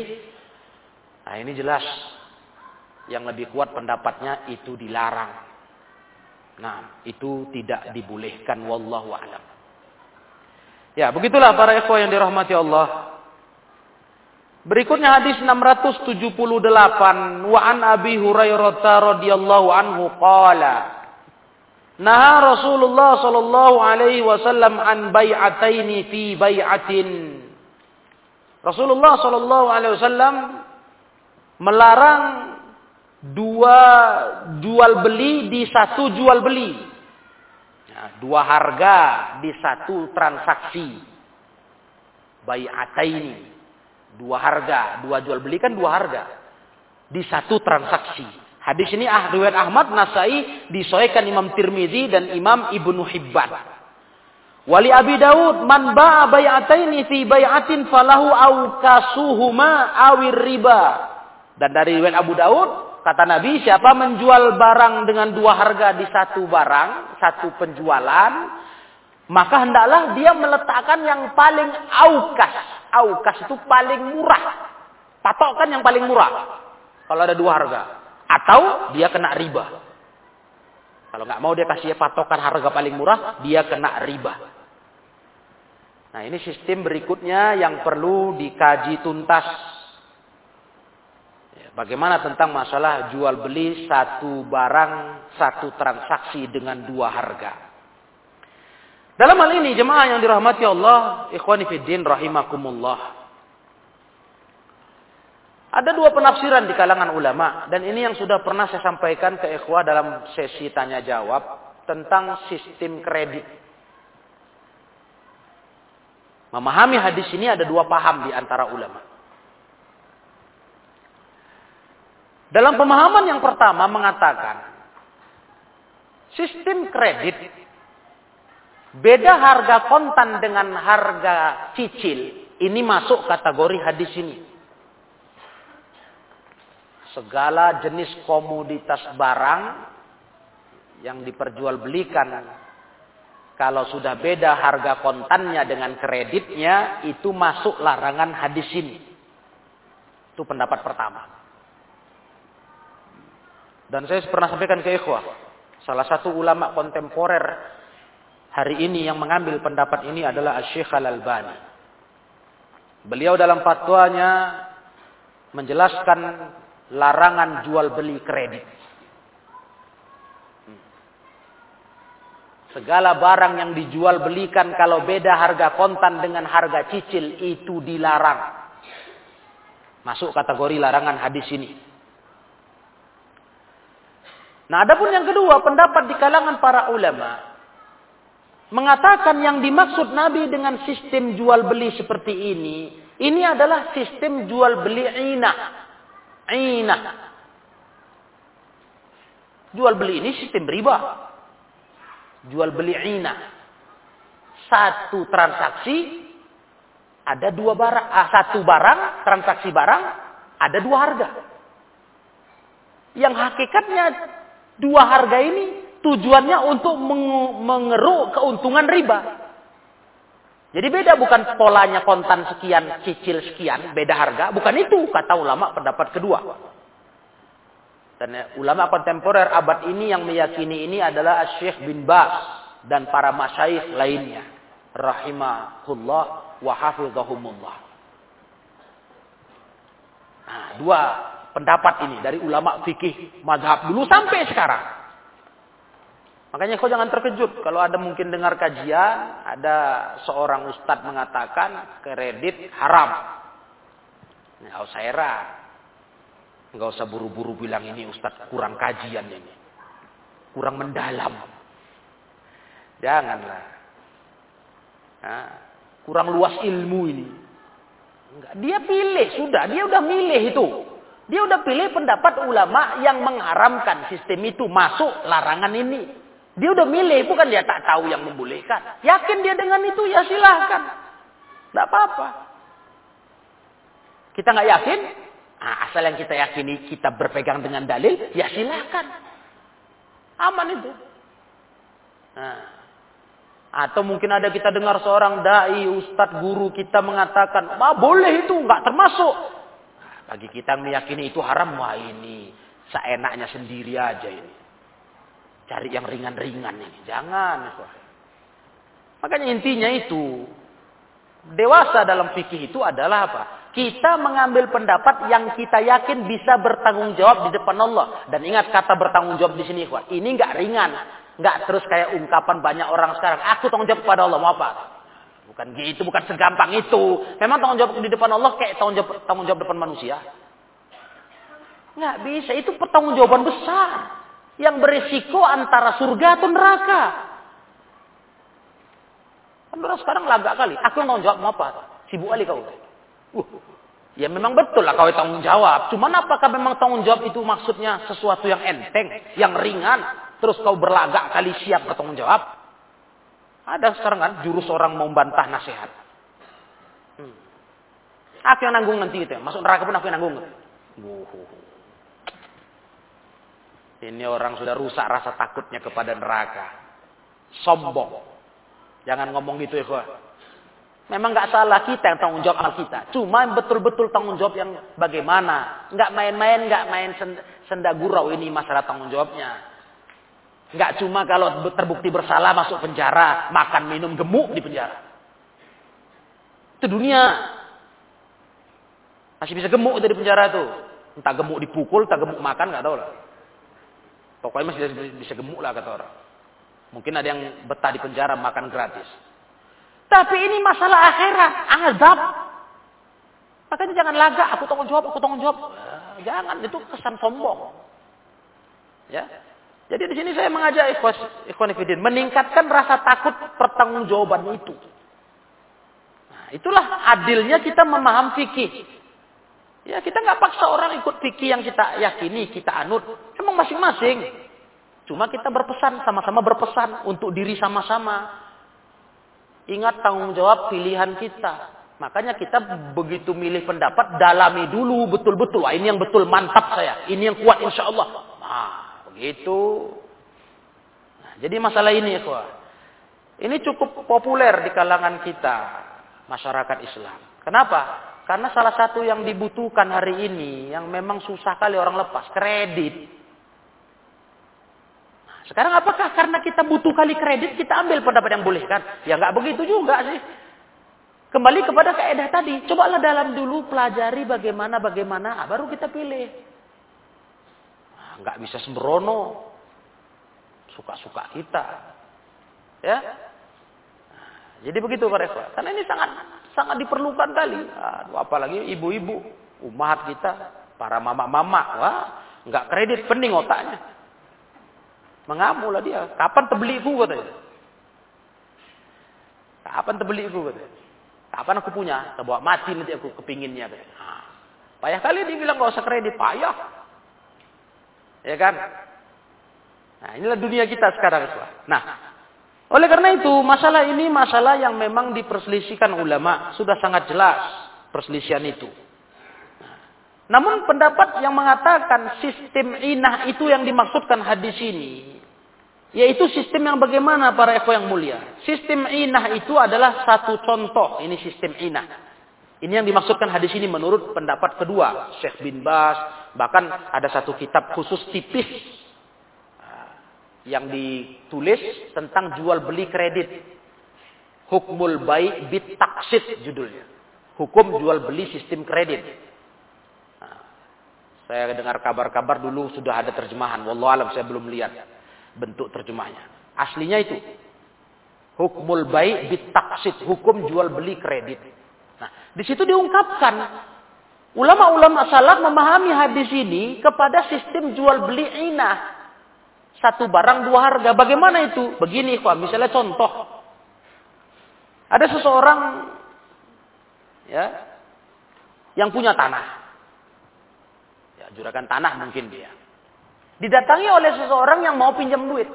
Nah ini jelas. Yang lebih kuat pendapatnya itu dilarang. Nah itu tidak dibolehkan. Wallahu a'lam. Ya begitulah para ikhwah yang dirahmati Allah. Berikutnya hadis 678 wa an Abi Hurairah radhiyallahu anhu qala Nah Rasulullah sallallahu alaihi wasallam an bai'ataini fi bai'atin Rasulullah sallallahu alaihi wasallam melarang dua jual beli di satu jual beli. Nah, dua harga di satu transaksi. Bai'ataini Dua harga, dua jual beli kan dua harga. Di satu transaksi. Hadis ini ah, riwayat Ahmad, Nasai, disoekan Imam Tirmizi dan Imam Ibnu Hibban. Wali Abi Daud, man ba'a bay'ataini fi bay'atin falahu awkasuhuma awir riba. Dan dari riwayat Abu Daud, kata Nabi, siapa menjual barang dengan dua harga di satu barang, satu penjualan, maka hendaklah dia meletakkan yang paling aukas, aukas itu paling murah. Patokan yang paling murah. Kalau ada dua harga. Atau dia kena riba. Kalau nggak mau dia kasih patokan harga paling murah, dia kena riba. Nah ini sistem berikutnya yang perlu dikaji tuntas. Ya, bagaimana tentang masalah jual beli satu barang, satu transaksi dengan dua harga. Dalam hal ini jemaah yang dirahmati Allah, ikhwani fiddin rahimakumullah. Ada dua penafsiran di kalangan ulama dan ini yang sudah pernah saya sampaikan ke ikhwah dalam sesi tanya jawab tentang sistem kredit. Memahami hadis ini ada dua paham di antara ulama. Dalam pemahaman yang pertama mengatakan sistem kredit Beda harga kontan dengan harga cicil. Ini masuk kategori hadis ini. Segala jenis komoditas barang yang diperjualbelikan kalau sudah beda harga kontannya dengan kreditnya itu masuk larangan hadis ini. Itu pendapat pertama. Dan saya pernah sampaikan ke ikhwah, salah satu ulama kontemporer hari ini yang mengambil pendapat ini adalah Syekh Al-Albani. Beliau dalam fatwanya menjelaskan larangan jual beli kredit. Segala barang yang dijual belikan kalau beda harga kontan dengan harga cicil itu dilarang. Masuk kategori larangan hadis ini. Nah, adapun yang kedua, pendapat di kalangan para ulama mengatakan yang dimaksud Nabi dengan sistem jual beli seperti ini, ini adalah sistem jual beli ina. Ina. Jual beli ini sistem riba. Jual beli ina. Satu transaksi ada dua barang, ah, satu barang, transaksi barang, ada dua harga. Yang hakikatnya dua harga ini tujuannya untuk mengeruk keuntungan riba. Jadi beda bukan polanya kontan sekian, cicil sekian, beda harga. Bukan itu kata ulama pendapat kedua. Dan ulama kontemporer abad ini yang meyakini ini adalah Syekh bin Bas dan para masyayikh lainnya. Rahimahullah wa hafizahumullah. Nah, dua pendapat ini dari ulama fikih mazhab dulu sampai sekarang. Makanya kau jangan terkejut kalau ada mungkin dengar kajian, ada seorang ustadz mengatakan kredit haram. Nggak usah heran. Nggak usah buru-buru bilang ini ustadz kurang kajian ini. Kurang mendalam. Janganlah. Nah, kurang luas ilmu ini. Enggak. Dia pilih, sudah. Dia udah milih itu. Dia udah pilih pendapat ulama yang mengharamkan sistem itu masuk larangan ini. Dia udah milih, bukan dia tak tahu yang membolehkan. Yakin dia dengan itu, ya silahkan. Tidak apa-apa. Kita nggak yakin, nah, asal yang kita yakini kita berpegang dengan dalil, ya silahkan. Aman itu. Nah. Atau mungkin ada kita dengar seorang dai, ustadz, guru kita mengatakan, ah, boleh itu, nggak termasuk. Bagi kita meyakini itu haram, wah ini seenaknya sendiri aja ini. Cari yang ringan-ringan ini. Jangan. Makanya intinya itu. Dewasa dalam fikih itu adalah apa? Kita mengambil pendapat yang kita yakin bisa bertanggung jawab di depan Allah. Dan ingat kata bertanggung jawab di sini, ini nggak ringan. Nggak terus kayak ungkapan banyak orang sekarang. Aku tanggung jawab kepada Allah. Mau apa? Bukan gitu, bukan segampang itu. Memang tanggung jawab di depan Allah kayak tanggung jawab, tanggung jawab depan manusia. Nggak bisa, itu pertanggungjawaban besar. Yang berisiko antara surga atau neraka. Orang sekarang lagak kali. Aku yang tanggung jawab mau apa? Sibuk kali kau. Uh, ya memang betul lah kau tanggung jawab. Cuman apakah memang tanggung jawab itu maksudnya sesuatu yang enteng, yang ringan, terus kau berlagak kali siap bertanggung jawab? Ada sekarang kan jurus orang mau bantah nasihat. Hmm. Aku yang nanggung nanti itu. Masuk neraka pun aku yang nanggung. Ini orang sudah rusak rasa takutnya kepada neraka. Sombong. Jangan ngomong gitu ya. Memang nggak salah kita yang tanggung jawab amal kita. Cuma betul-betul tanggung jawab yang bagaimana. Nggak main-main, nggak main senda gurau ini masalah tanggung jawabnya. Nggak cuma kalau terbukti bersalah masuk penjara, makan minum gemuk di penjara. Itu dunia. Masih bisa gemuk di penjara itu. Entah gemuk dipukul, entah gemuk makan, nggak tahu lah. Pokoknya masih bisa gemuk lah kata orang. Mungkin ada yang betah di penjara makan gratis. Tapi ini masalah akhirat, azab. Makanya jangan lagak, aku tanggung jawab, aku tanggung jawab. Jangan, itu kesan sombong. Ya, jadi di sini saya mengajak ikhwan fillah meningkatkan rasa takut pertanggungjawaban itu. Nah, itulah adilnya kita memaham fikih. Ya kita nggak paksa orang ikut fikih yang kita yakini, kita anut. Emang masing-masing. Cuma kita berpesan, sama-sama berpesan untuk diri sama-sama. Ingat tanggung jawab pilihan kita. Makanya kita begitu milih pendapat, dalami dulu betul-betul. Ini yang betul, mantap saya. Ini yang kuat insya Allah. Nah, Begitu. Nah, jadi masalah ini ya Ini cukup populer di kalangan kita, masyarakat Islam. Kenapa? Karena salah satu yang dibutuhkan hari ini, yang memang susah kali orang lepas, kredit. Sekarang apakah karena kita butuh kali kredit, kita ambil pendapat yang boleh kan? Ya nggak begitu juga sih. Kembali kepada kaidah tadi, cobalah dalam dulu pelajari bagaimana bagaimana, ah, baru kita pilih nggak bisa sembrono. Suka-suka kita. Ya. jadi begitu para ikhwan. Karena ini sangat sangat diperlukan kali. Aduh, apalagi ibu-ibu, umat kita, para mama-mama, wah, nggak kredit pening otaknya. Mengamu lah dia. Kapan terbeliku katanya. Kapan terbeliku katanya. Kapan aku punya? Bawa mati nanti aku kepinginnya. Nah, payah kali dia bilang gak usah kredit. Payah. Ya kan? Nah, inilah dunia kita sekarang. Nah, oleh karena itu, masalah ini masalah yang memang diperselisihkan ulama. Sudah sangat jelas perselisihan itu. Nah, namun pendapat yang mengatakan sistem inah itu yang dimaksudkan hadis ini. Yaitu sistem yang bagaimana para eko yang mulia. Sistem inah itu adalah satu contoh. Ini sistem inah. Ini yang dimaksudkan hadis ini menurut pendapat kedua Syekh bin Bas, bahkan ada satu kitab khusus tipis ah, yang ditulis tentang jual beli kredit. Hukmul baik bit taksid judulnya. Hukum jual beli sistem kredit. Nah, saya dengar kabar-kabar dulu sudah ada terjemahan. Wallahualam saya belum lihat bentuk terjemahnya. Aslinya itu. Hukmul baik bit taksid. Hukum jual beli kredit. Nah, di situ diungkapkan ulama-ulama salaf memahami hadis ini kepada sistem jual beli inah. Satu barang dua harga. Bagaimana itu? Begini, kok misalnya contoh. Ada seseorang ya yang punya tanah. Ya, juragan tanah mungkin dia. Didatangi oleh seseorang yang mau pinjam duit.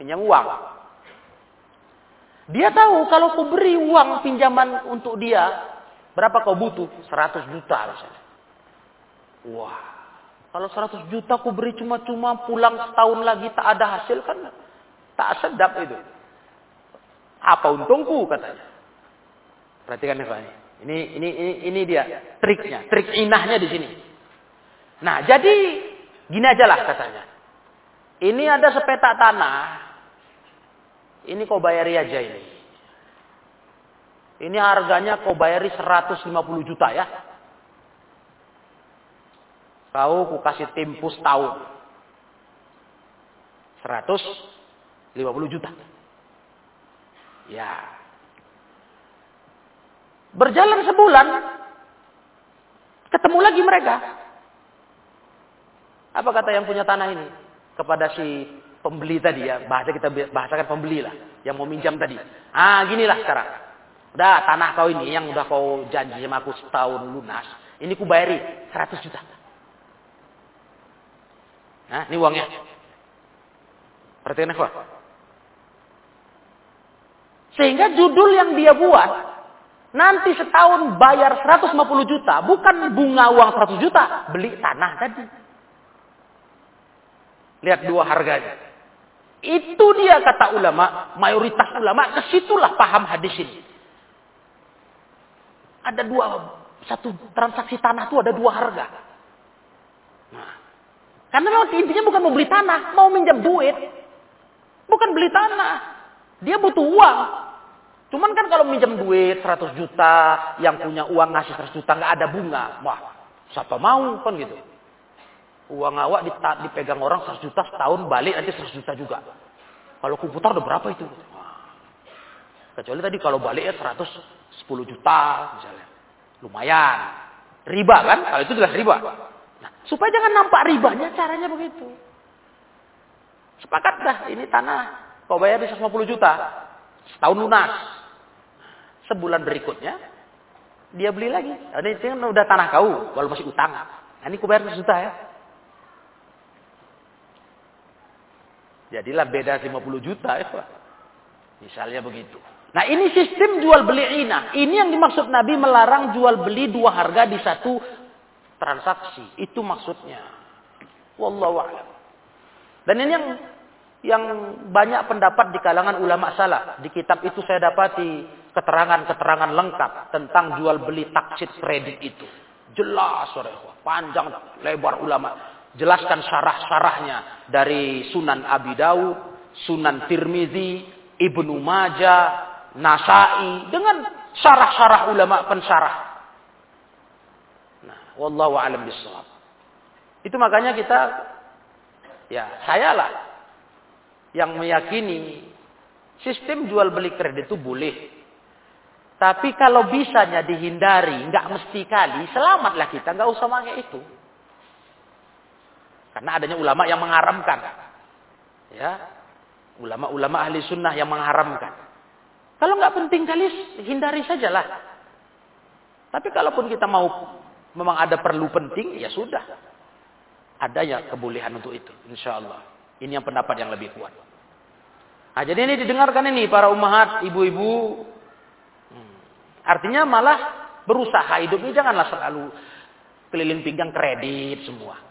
Pinjam uang. Dia tahu kalau kau beri uang pinjaman untuk dia, berapa kau butuh? 100 juta misalnya. Wah, kalau 100 juta kau beri cuma-cuma pulang setahun lagi tak ada hasil kan tak sedap itu. Apa untungku katanya. Perhatikan Pak. Ini ini ini ini dia triknya, trik inahnya di sini. Nah, jadi gini aja lah katanya. Ini ada sepetak tanah ini kau bayari aja ini. Ini harganya kau bayari 150 juta ya. Kau ku kasih tempus tahun. 150 juta. Ya. Berjalan sebulan. Ketemu lagi mereka. Apa kata yang punya tanah ini? Kepada si pembeli tadi ya, bahasa kita bahasakan pembeli lah, yang mau minjam tadi. Ah, ginilah sekarang. Udah tanah kau ini yang udah kau janji sama aku setahun lunas, ini ku bayari 100 juta. Nah, ini uangnya. Perhatikan apa? Sehingga judul yang dia buat nanti setahun bayar 150 juta, bukan bunga uang 100 juta, beli tanah tadi. Lihat dua harganya. Itu dia kata ulama, mayoritas ulama ke situlah paham hadis ini. Ada dua, satu transaksi tanah itu ada dua harga. Nah, karena intinya bukan mau beli tanah, mau minjam duit. Bukan beli tanah. Dia butuh uang. Cuman kan kalau minjam duit 100 juta, yang punya uang ngasih 100 juta nggak ada bunga. Wah, siapa mau kan gitu. Uang awak dipegang orang 100 juta setahun balik nanti 100 juta juga. Kalau kuputar udah berapa itu? Kecuali tadi kalau balik ya 110 juta misalnya. Lumayan. Riba kan? Kalau itu jelas riba. Nah, supaya jangan nampak ribanya caranya begitu. Sepakat dah ini tanah. Kau bayar bisa 50 juta. Setahun lunas. Sebulan berikutnya dia beli lagi. Ini udah tanah kau, walau masih utang. Nah, ini kau bayar 100 juta ya. Jadilah beda 50 juta ya. Misalnya begitu. Nah ini sistem jual beli ina. Ini yang dimaksud Nabi melarang jual beli dua harga di satu transaksi. Itu maksudnya. Wallahu a'lam. Dan ini yang yang banyak pendapat di kalangan ulama salah. Di kitab itu saya dapati keterangan-keterangan lengkap tentang jual beli taksid kredit itu. Jelas, panjang lebar ulama jelaskan syarah-syarahnya dari Sunan Abi Dawud, Sunan Tirmizi, Ibnu Majah, Nasai dengan syarah-syarah ulama pensyarah. Nah, wallahu alam bisawab. Itu makanya kita ya, saya lah yang meyakini sistem jual beli kredit itu boleh. Tapi kalau bisanya dihindari, nggak mesti kali, selamatlah kita, nggak usah pakai itu. Karena adanya ulama yang mengharamkan. Ya. Ulama-ulama ahli sunnah yang mengharamkan. Kalau nggak penting kali hindari sajalah. Tapi kalaupun kita mau memang ada perlu penting, ya sudah. Ada ya kebolehan untuk itu, insya Allah. Ini yang pendapat yang lebih kuat. Nah, jadi ini didengarkan ini para umahat, ibu-ibu. Hmm. Artinya malah berusaha hidup ini janganlah selalu keliling pinggang kredit semua.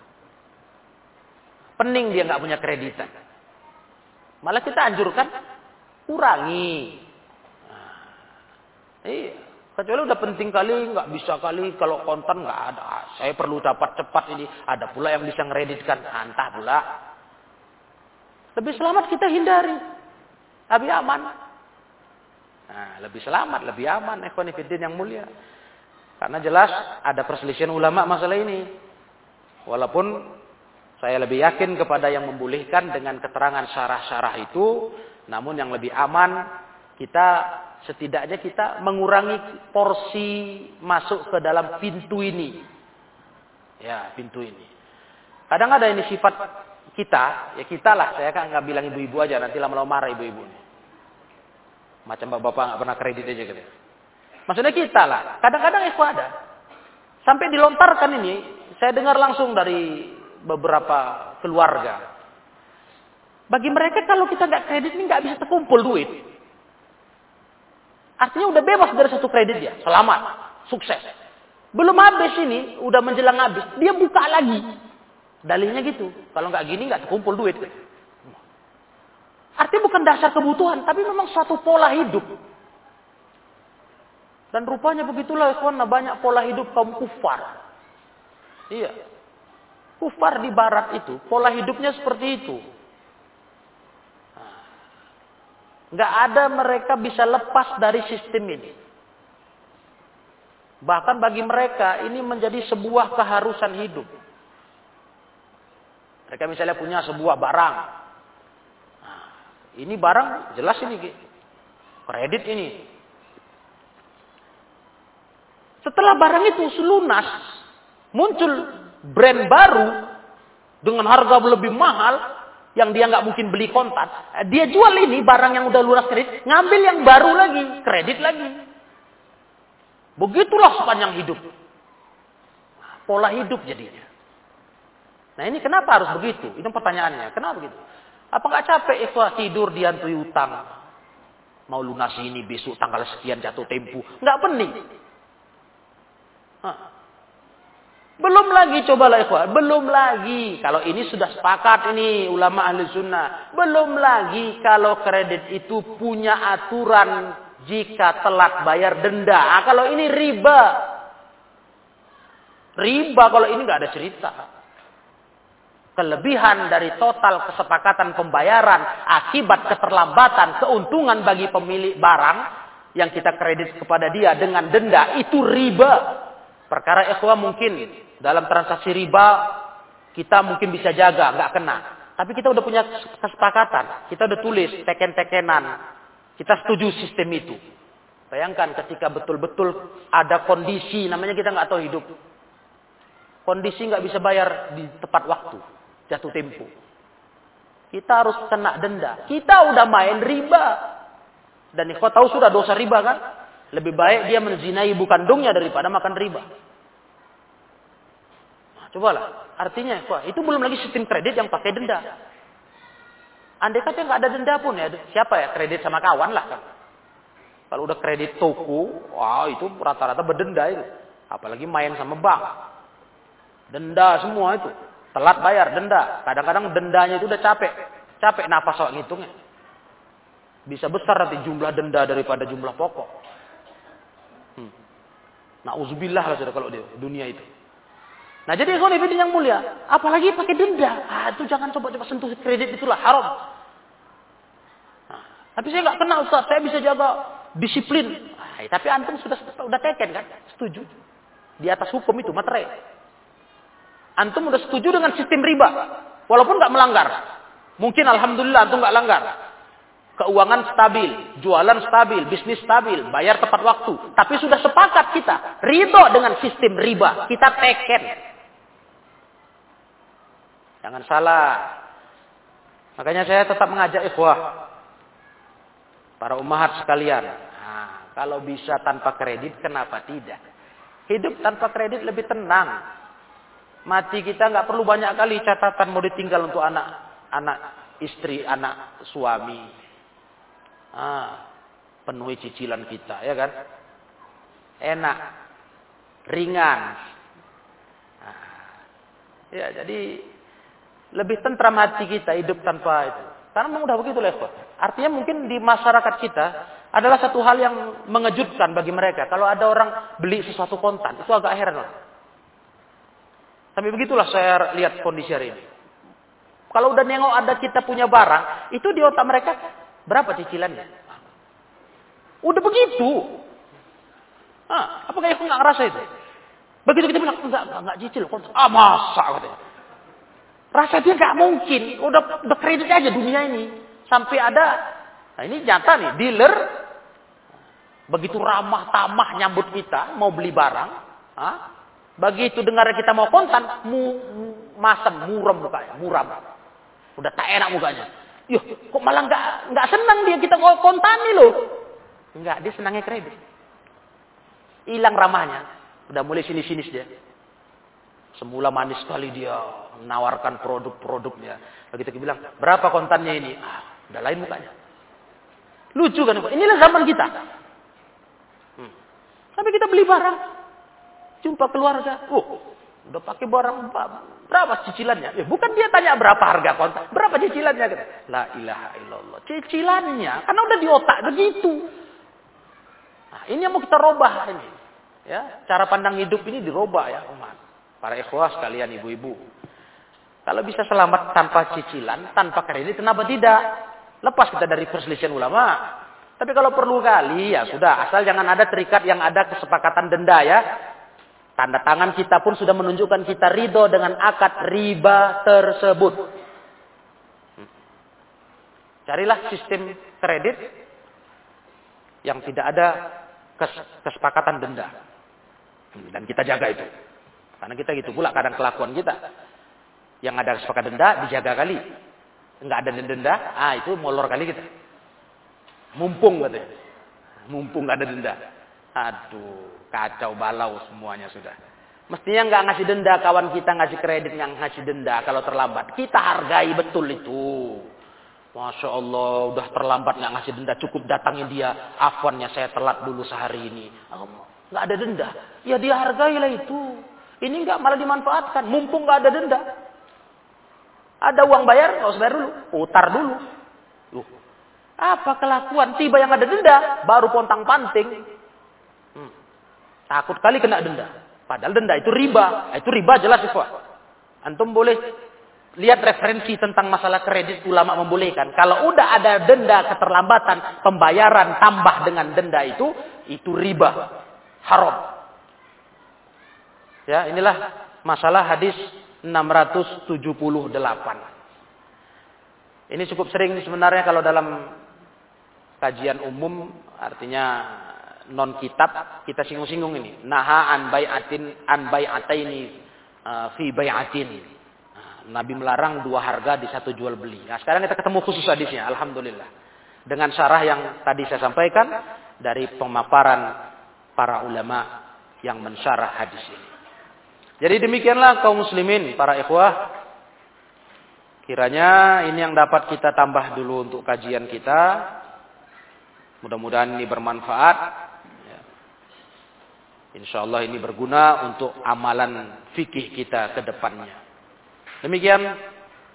Pening dia nggak punya kreditan. Malah kita anjurkan kurangi. Nah, iya. Kecuali udah penting kali, nggak bisa kali kalau konten nggak ada. Saya perlu dapat cepat ini. Ada pula yang bisa ngereditkan. Entah pula. Lebih selamat kita hindari. Lebih aman. Nah, lebih selamat, lebih aman. Ikhwanifidin yang mulia. Karena jelas ada perselisihan ulama masalah ini. Walaupun saya lebih yakin kepada yang membolehkan dengan keterangan syarah-syarah itu. Namun yang lebih aman kita setidaknya kita mengurangi porsi masuk ke dalam pintu ini. Ya, pintu ini. Kadang ada ini sifat kita, ya kita lah, saya kan nggak bilang ibu-ibu aja, nanti lama-lama marah ibu-ibu. Macam bapak-bapak nggak pernah kredit aja gitu. Maksudnya kita lah, kadang-kadang itu ada. Sampai dilontarkan ini, saya dengar langsung dari beberapa keluarga. Bagi mereka kalau kita nggak kredit ini nggak bisa terkumpul duit. Artinya udah bebas dari satu kredit dia. Selamat. Sukses. Belum habis ini, udah menjelang habis. Dia buka lagi. Dalilnya gitu. Kalau nggak gini nggak terkumpul duit. Artinya bukan dasar kebutuhan, tapi memang suatu pola hidup. Dan rupanya begitulah ikhwan, banyak pola hidup kaum kufar. Iya. Kufar di barat itu, pola hidupnya seperti itu. Nggak ada mereka bisa lepas dari sistem ini. Bahkan bagi mereka ini menjadi sebuah keharusan hidup. Mereka misalnya punya sebuah barang. Nah, ini barang jelas ini kredit ini. Setelah barang itu selunas, muncul brand baru dengan harga lebih mahal, yang dia nggak mungkin beli kontan, dia jual ini barang yang udah lunas kredit, ngambil yang baru lagi, kredit lagi. Begitulah sepanjang hidup. Pola hidup jadinya. Nah ini kenapa harus begitu? Itu pertanyaannya. Kenapa begitu? Apa nggak capek ikhwah tidur diantui utang? Mau lunasi ini besok tanggal sekian jatuh tempo. Nggak penting. Hah. Belum lagi cobalah ikhwan, belum lagi kalau ini sudah sepakat ini ulama ahli sunnah. Belum lagi kalau kredit itu punya aturan jika telat bayar denda. Ah, kalau ini riba. Riba kalau ini nggak ada cerita. Kelebihan dari total kesepakatan pembayaran akibat keterlambatan keuntungan bagi pemilik barang yang kita kredit kepada dia dengan denda itu riba. Perkara ikhwan mungkin dalam transaksi riba kita mungkin bisa jaga, nggak kena. Tapi kita udah punya kesepakatan, kita udah tulis teken-tekenan, kita setuju sistem itu. Bayangkan ketika betul-betul ada kondisi, namanya kita nggak tahu hidup. Kondisi nggak bisa bayar di tepat waktu, jatuh tempo. Kita harus kena denda. Kita udah main riba. Dan kau tahu sudah dosa riba kan? Lebih baik dia menzinai ibu kandungnya daripada makan riba. Cobalah. Artinya, wah, itu belum lagi sistem kredit yang pakai denda. Andai kata nggak ada denda pun ya, siapa ya kredit sama kawan lah kan. Kalau udah kredit toko, wah itu rata-rata berdenda itu. Apalagi main sama bank. Denda semua itu. Telat bayar denda. Kadang-kadang dendanya itu udah capek. Capek nafas soal ngitungnya. Bisa besar nanti jumlah denda daripada jumlah pokok. Hmm. Nah, uzubillah lah sudah kalau di dunia itu. Nah jadi ikhwan yang mulia, apalagi pakai denda. Ah, itu jangan coba-coba sentuh kredit itulah haram. Nah, tapi saya nggak kenal Ustaz, saya bisa jaga disiplin. Ah, tapi antum sudah sudah teken kan? Setuju. Di atas hukum itu materai. Antum sudah setuju dengan sistem riba. Walaupun nggak melanggar. Mungkin alhamdulillah antum nggak langgar. Keuangan stabil, jualan stabil, bisnis stabil, bayar tepat waktu. Tapi sudah sepakat kita, ridho dengan sistem riba. Kita teken. Jangan salah. Makanya saya tetap mengajak ikhwah. Para umahat sekalian. Nah, kalau bisa tanpa kredit, kenapa tidak? Hidup tanpa kredit lebih tenang. Mati kita nggak perlu banyak kali catatan mau ditinggal untuk anak, anak istri, anak suami. Ah, penuhi cicilan kita, ya kan? Enak, ringan. Nah, ya jadi lebih tentram hati kita hidup tanpa itu. Karena memang udah begitu level. Artinya mungkin di masyarakat kita adalah satu hal yang mengejutkan bagi mereka. Kalau ada orang beli sesuatu kontan, itu agak heran. Tapi begitulah saya lihat kondisi hari ini. Kalau udah nengok ada kita punya barang, itu di otak mereka berapa cicilannya? Udah begitu. Ah, apakah aku nggak ngerasa itu? Begitu kita bilang enggak, enggak, enggak cicil. Ah masa katanya. Rasa dia nggak mungkin. Udah udah kredit aja dunia ini. Sampai ada, nah ini nyata nih, dealer begitu ramah tamah nyambut kita mau beli barang, ah, begitu dengar kita mau kontan, mu, mu masam, muram mukanya, muram. Udah tak enak mukanya. Yuh, kok malah nggak nggak senang dia kita kontan nih loh. Enggak, dia senangnya kredit. Hilang ramahnya. Udah mulai sini-sini dia. Semula manis sekali dia menawarkan produk-produknya. Begitu kita bilang, berapa kontannya ini? Ah, udah lain mukanya. Lucu kan? Inilah zaman kita. Hmm. Tapi kita beli barang. Jumpa keluarga. Oh, udah pakai barang berapa cicilannya? Ya, bukan dia tanya berapa harga kontan. Berapa cicilannya? La ilaha illallah. Cicilannya. Karena udah di otak begitu. Nah, ini yang mau kita robah ini. Ya, cara pandang hidup ini dirubah ya, umat. Para ikhwah sekalian ibu-ibu. Kalau bisa selamat tanpa cicilan, tanpa kredit, kenapa tidak? Lepas kita dari perselisihan ulama. Tapi kalau perlu kali, ya sudah. Asal jangan ada terikat yang ada kesepakatan denda ya. Tanda tangan kita pun sudah menunjukkan kita ridho dengan akad riba tersebut. Carilah sistem kredit yang tidak ada kesepakatan denda. Dan kita jaga itu. Karena kita gitu pula kadang kelakuan kita. Yang ada kesepakatan denda dijaga kali. Enggak ada denda, ah itu molor kali kita. Mumpung katanya. Mumpung ada denda. Aduh, kacau balau semuanya sudah. Mestinya nggak ngasih denda, kawan kita ngasih kredit nggak ngasih denda kalau terlambat. Kita hargai betul itu. Masya Allah, udah terlambat nggak ngasih denda, cukup datangin dia. Afwannya saya telat dulu sehari ini. Nggak ada denda. Ya dia hargailah itu. Ini nggak malah dimanfaatkan. Mumpung nggak ada denda. Ada uang bayar, nggak usah bayar dulu. Putar dulu. Loh, apa kelakuan? Tiba yang ada denda, baru pontang panting. Takut kali kena denda. Padahal denda itu riba. Itu riba jelas itu. Antum boleh lihat referensi tentang masalah kredit ulama membolehkan. Kalau udah ada denda keterlambatan pembayaran tambah dengan denda itu, itu riba. Haram. Ya, inilah masalah hadis 678. Ini cukup sering sebenarnya kalau dalam kajian umum artinya non kitab kita singgung-singgung ini. Naha an bai'atin an bai'ataini uh, fi bai'atin Nabi melarang dua harga di satu jual beli. Nah, sekarang kita ketemu khusus hadisnya, alhamdulillah. Dengan syarah yang tadi saya sampaikan dari pemaparan para ulama yang mensyarah hadis ini. Jadi demikianlah kaum muslimin, para ikhwah. Kiranya ini yang dapat kita tambah dulu untuk kajian kita. Mudah-mudahan ini bermanfaat. Ya. Insya Allah ini berguna untuk amalan fikih kita ke depannya. Demikian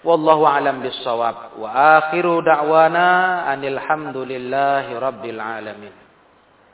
wallahu alam bissawab wa akhiru da'wana anil hamdulillahi rabbil alamin.